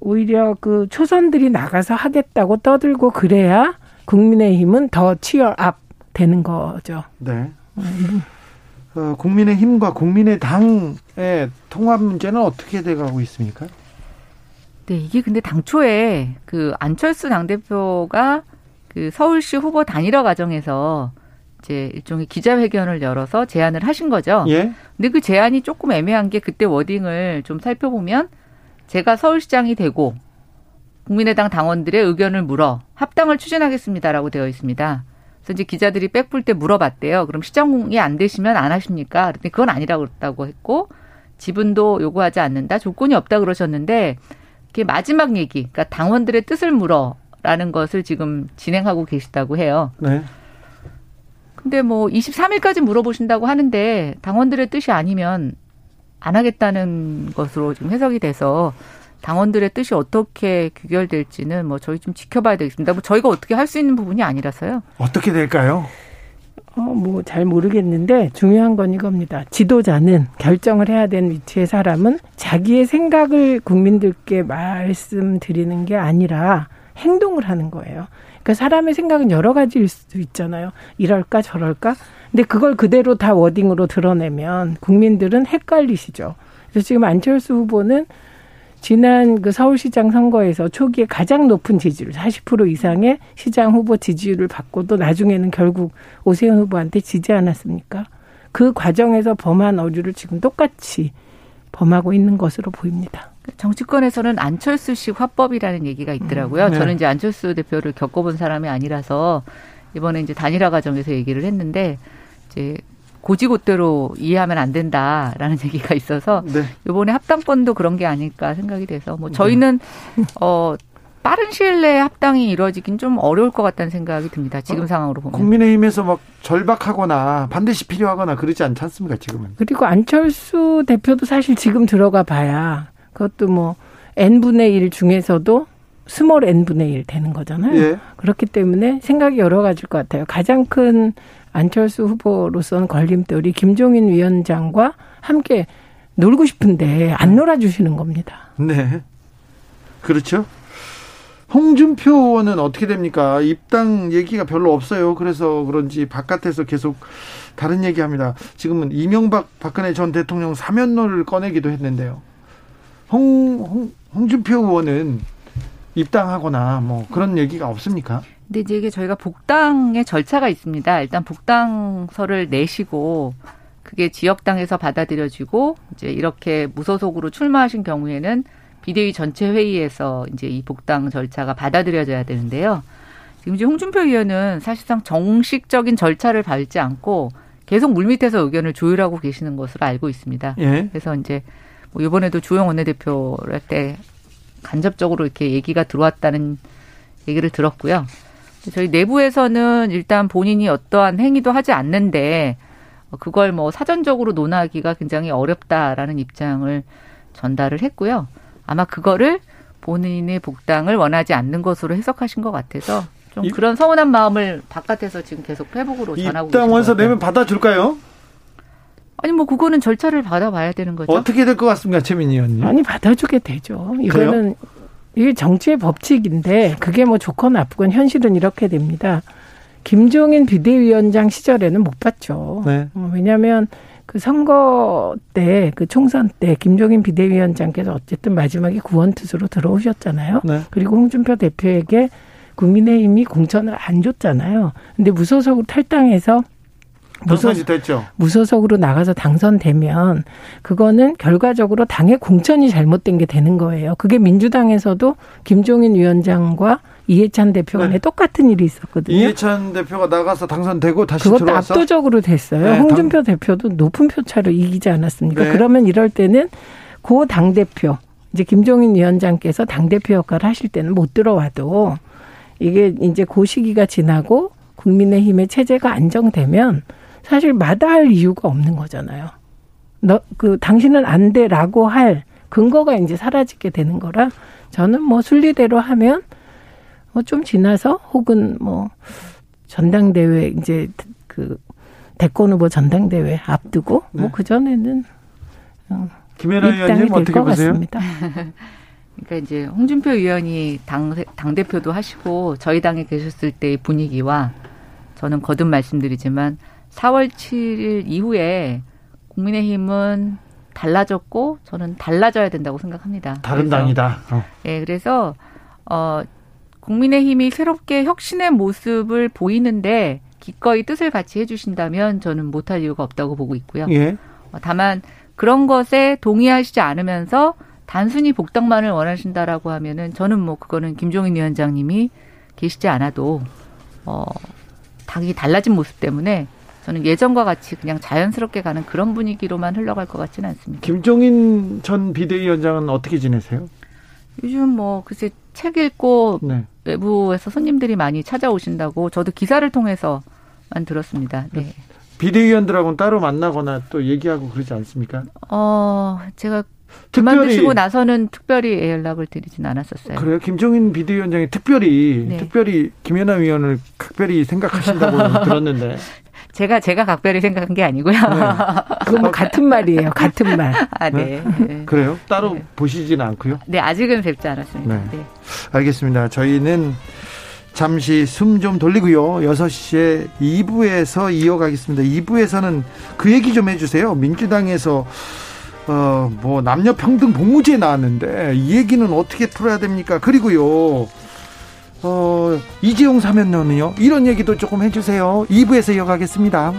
오히려 그 초선들이 나가서 하겠다고 떠들고 그래야 국민의힘은 더 치열압 되는 거죠. 네. 어, 국민의힘과 국민의당의 통합 문제는 어떻게 돼가고 있습니까? 네, 이게 근데 당초에 그 안철수 당대표가 그 서울시 후보 단일화 과정에서 이제 일종의 기자회견을 열어서 제안을 하신 거죠. 예. 근데 그 제안이 조금 애매한 게 그때 워딩을 좀 살펴보면 제가 서울시장이 되고 국민의당 당원들의 의견을 물어 합당을 추진하겠습니다라고 되어 있습니다. 그래서 이제 기자들이 백풀 때 물어봤대요. 그럼 시장이 안 되시면 안 하십니까? 그랬더니 그건 아니라고 그랬다고 했고 지분도 요구하지 않는다. 조건이 없다 그러셨는데 그게 마지막 얘기. 그러니까 당원들의 뜻을 물어라는 것을 지금 진행하고 계시다고 해요. 네. 근데 뭐 23일까지 물어보신다고 하는데 당원들의 뜻이 아니면 안 하겠다는 것으로 지금 해석이 돼서 당원들의 뜻이 어떻게 규결될지는 뭐 저희 좀 지켜봐야 되겠습니다. 뭐 저희가 어떻게 할 수 있는 부분이 아니라서요. 어떻게 될까요? 어, 뭐 잘 모르겠는데 중요한 건 이겁니다. 지도자는 결정을 해야 되는 위치의 사람은 자기의 생각을 국민들께 말씀드리는 게 아니라 행동을 하는 거예요. 그러니까 사람의 생각은 여러 가지일 수도 있잖아요. 이럴까 저럴까. 근데 그걸 그대로 다 워딩으로 드러내면 국민들은 헷갈리시죠. 그래서 지금 안철수 후보는 지난 그 서울시장 선거에서 초기에 가장 높은 지지율, 40% 이상의 시장 후보 지지율을 받고도 나중에는 결국 오세훈 후보한테 지지 않았습니까? 그 과정에서 범한 어류를 지금 똑같이 범하고 있는 것으로 보입니다. 정치권에서는 안철수식 화법이라는 얘기가 있더라고요. 음, 네. 저는 이제 안철수 대표를 겪어본 사람이 아니라서 이번에 이제 단일화 과정에서 얘기를 했는데 이제 고지고대로 이해하면 안 된다라는 얘기가 있어서 네. 이번에 합당권도 그런 게 아닐까 생각이 돼서 뭐 저희는 네. 어 빠른 시일 내에 합당이 이루어지긴 좀 어려울 것 같다는 생각이 듭니다. 지금 어, 상황으로 보면. 국민의힘에서 막 절박하거나 반드시 필요하거나 그러지 않지 않습니까, 지금은? 그리고 안철수 대표도 사실 지금 들어가 봐야 그것도 뭐 n분의 1 중에서도 small n분의 1 되는 거잖아요. 예. 그렇기 때문에 생각이 여러 가지일 것 같아요. 가장 큰 안철수 후보로서는 걸림돌이 김종인 위원장과 함께 놀고 싶은데 안 네. 놀아주시는 겁니다. 네. 그렇죠. 홍준표 의원은 어떻게 됩니까? 입당 얘기가 별로 없어요. 그래서 그런지 바깥에서 계속 다른 얘기합니다. 지금은 이명박 박근혜 전 대통령 사면론을 꺼내기도 했는데요. 홍, 홍 홍준표 의원은 입당하거나 뭐 그런 얘기가 없습니까? 근데 이제 이게 저희가 복당의 절차가 있습니다. 일단 복당서를 내시고 그게 지역당에서 받아들여지고 이제 이렇게 무소속으로 출마하신 경우에는 비대위 전체 회의에서 이제 이 복당 절차가 받아들여져야 되는데요. 지금 이제 홍준표 의원은 사실상 정식적인 절차를 밟지 않고 계속 물밑에서 의견을 조율하고 계시는 것으로 알고 있습니다. 예. 그래서 이제 뭐 이번에도 주영 원내대표를 때 간접적으로 이렇게 얘기가 들어왔다는 얘기를 들었고요. 저희 내부에서는 일단 본인이 어떠한 행위도 하지 않는데 그걸 뭐 사전적으로 논하기가 굉장히 어렵다라는 입장을 전달을 했고요. 아마 그거를 본인의 복당을 원하지 않는 것으로 해석하신 것 같아서 좀 그런 서운한 마음을 바깥에서 지금 계속 회복으로 전하고 입당 원서 내면 받아줄까요? 아니 뭐 그거는 절차를 받아봐야 되는 거죠. 어떻게 될 것 같습니까, 최민희 의원님? 아니 받아주게 되죠. 이거는 그래요? 이게 정치의 법칙인데 그게 뭐 좋건 나쁘건 현실은 이렇게 됩니다. 김종인 비대위원장 시절에는 못 봤죠. 네. 어, 왜냐하면 그 선거 때, 그 총선 때 김종인 비대위원장께서 어쨌든 마지막에 구원투수로 들어오셨잖아요. 네. 그리고 홍준표 대표에게 국민의힘이 공천을 안 줬잖아요. 근데 무소속으로 탈당해서 무소속, 됐죠. 무소속으로 나가서 당선되면 그거는 결과적으로 당의 공천이 잘못된 게 되는 거예요. 그게 민주당에서도 김종인 위원장과 이해찬 대표 간에 네. 똑같은 일이 있었거든요. 이해찬 대표가 나가서 당선되고 다시 그것도 들어와서 압도적으로 됐어요. 네, 홍준표 당... 대표도 높은 표차로 이기지 않았습니까? 네. 그러면 이럴 때는 고 당 대표 이제 김종인 위원장께서 당 대표 역할을 하실 때는 못 들어와도 이게 이제 고 시기가 지나고 국민의힘의 체제가 안정되면 사실 마다할 이유가 없는 거잖아요. 너, 그, 당신은 안 돼 라고 할 근거가 이제 사라지게 되는 거라 저는 뭐 순리대로 하면 뭐 좀 지나서 혹은 뭐 전당대회 이제 그 대권 후보 전당대회 앞두고 뭐 네. 뭐 그 전에는 어, 김연아 의원님 어떻게 보세요? 같습니다. 그러니까 이제 홍준표 의원이 당, 당 대표도 하시고 저희 당에 계셨을 때의 분위기와 저는 거듭 말씀드리지만 4월 7일 이후에 국민의힘은 달라졌고 저는 달라져야 된다고 생각합니다. 다른 그래서, 당이다. 어. 네, 그래서 어 국민의힘이 새롭게 혁신의 모습을 보이는데 기꺼이 뜻을 같이 해주신다면 저는 못할 이유가 없다고 보고 있고요. 예. 어, 다만 그런 것에 동의하시지 않으면서 단순히 복당만을 원하신다라고 하면은 저는 뭐 그거는 김종인 위원장님이 계시지 않아도 어 당이 달라진 모습 때문에 저는 예전과 같이 그냥 자연스럽게 가는 그런 분위기로만 흘러갈 것 같지는 않습니다. 김종인 전 비대위원장은 어떻게 지내세요? 요즘 뭐 글쎄 책 읽고 네. 외부에서 손님들이 많이 찾아오신다고 저도 기사를 통해서만 들었습니다. 네. 비대위원들하고는 따로 만나거나 또 얘기하고 그러지 않습니까? 어, 제가 그만두시고 나서는 특별히 연락을 드리진 않았었어요. 그래요? 김종인 비대위원장이 특별히 네. 특별히 김연아 위원을 특별히 생각하신다고 들었는데. 제가 제가 각별히 생각한 게 아니고요. 네. 그건 뭐 같은 말이에요. 같은 말. 아, 네. 네. 그래요? 따로 네. 보시지는 않고요? 네, 아직은 뵙지 않았습니다. 네. 네. 알겠습니다. 저희는 잠시 숨 좀 돌리고요. 6시에 2부에서 이어가겠습니다. 2부에서는 그 얘기 좀 해주세요. 민주당에서 어, 뭐, 남녀평등 복무제 나왔는데, 이 얘기는 어떻게 풀어야 됩니까? 그리고요, 어, 이재용 사면론은요? 이런 얘기도 조금 해주세요. 2부에서 이어가겠습니다.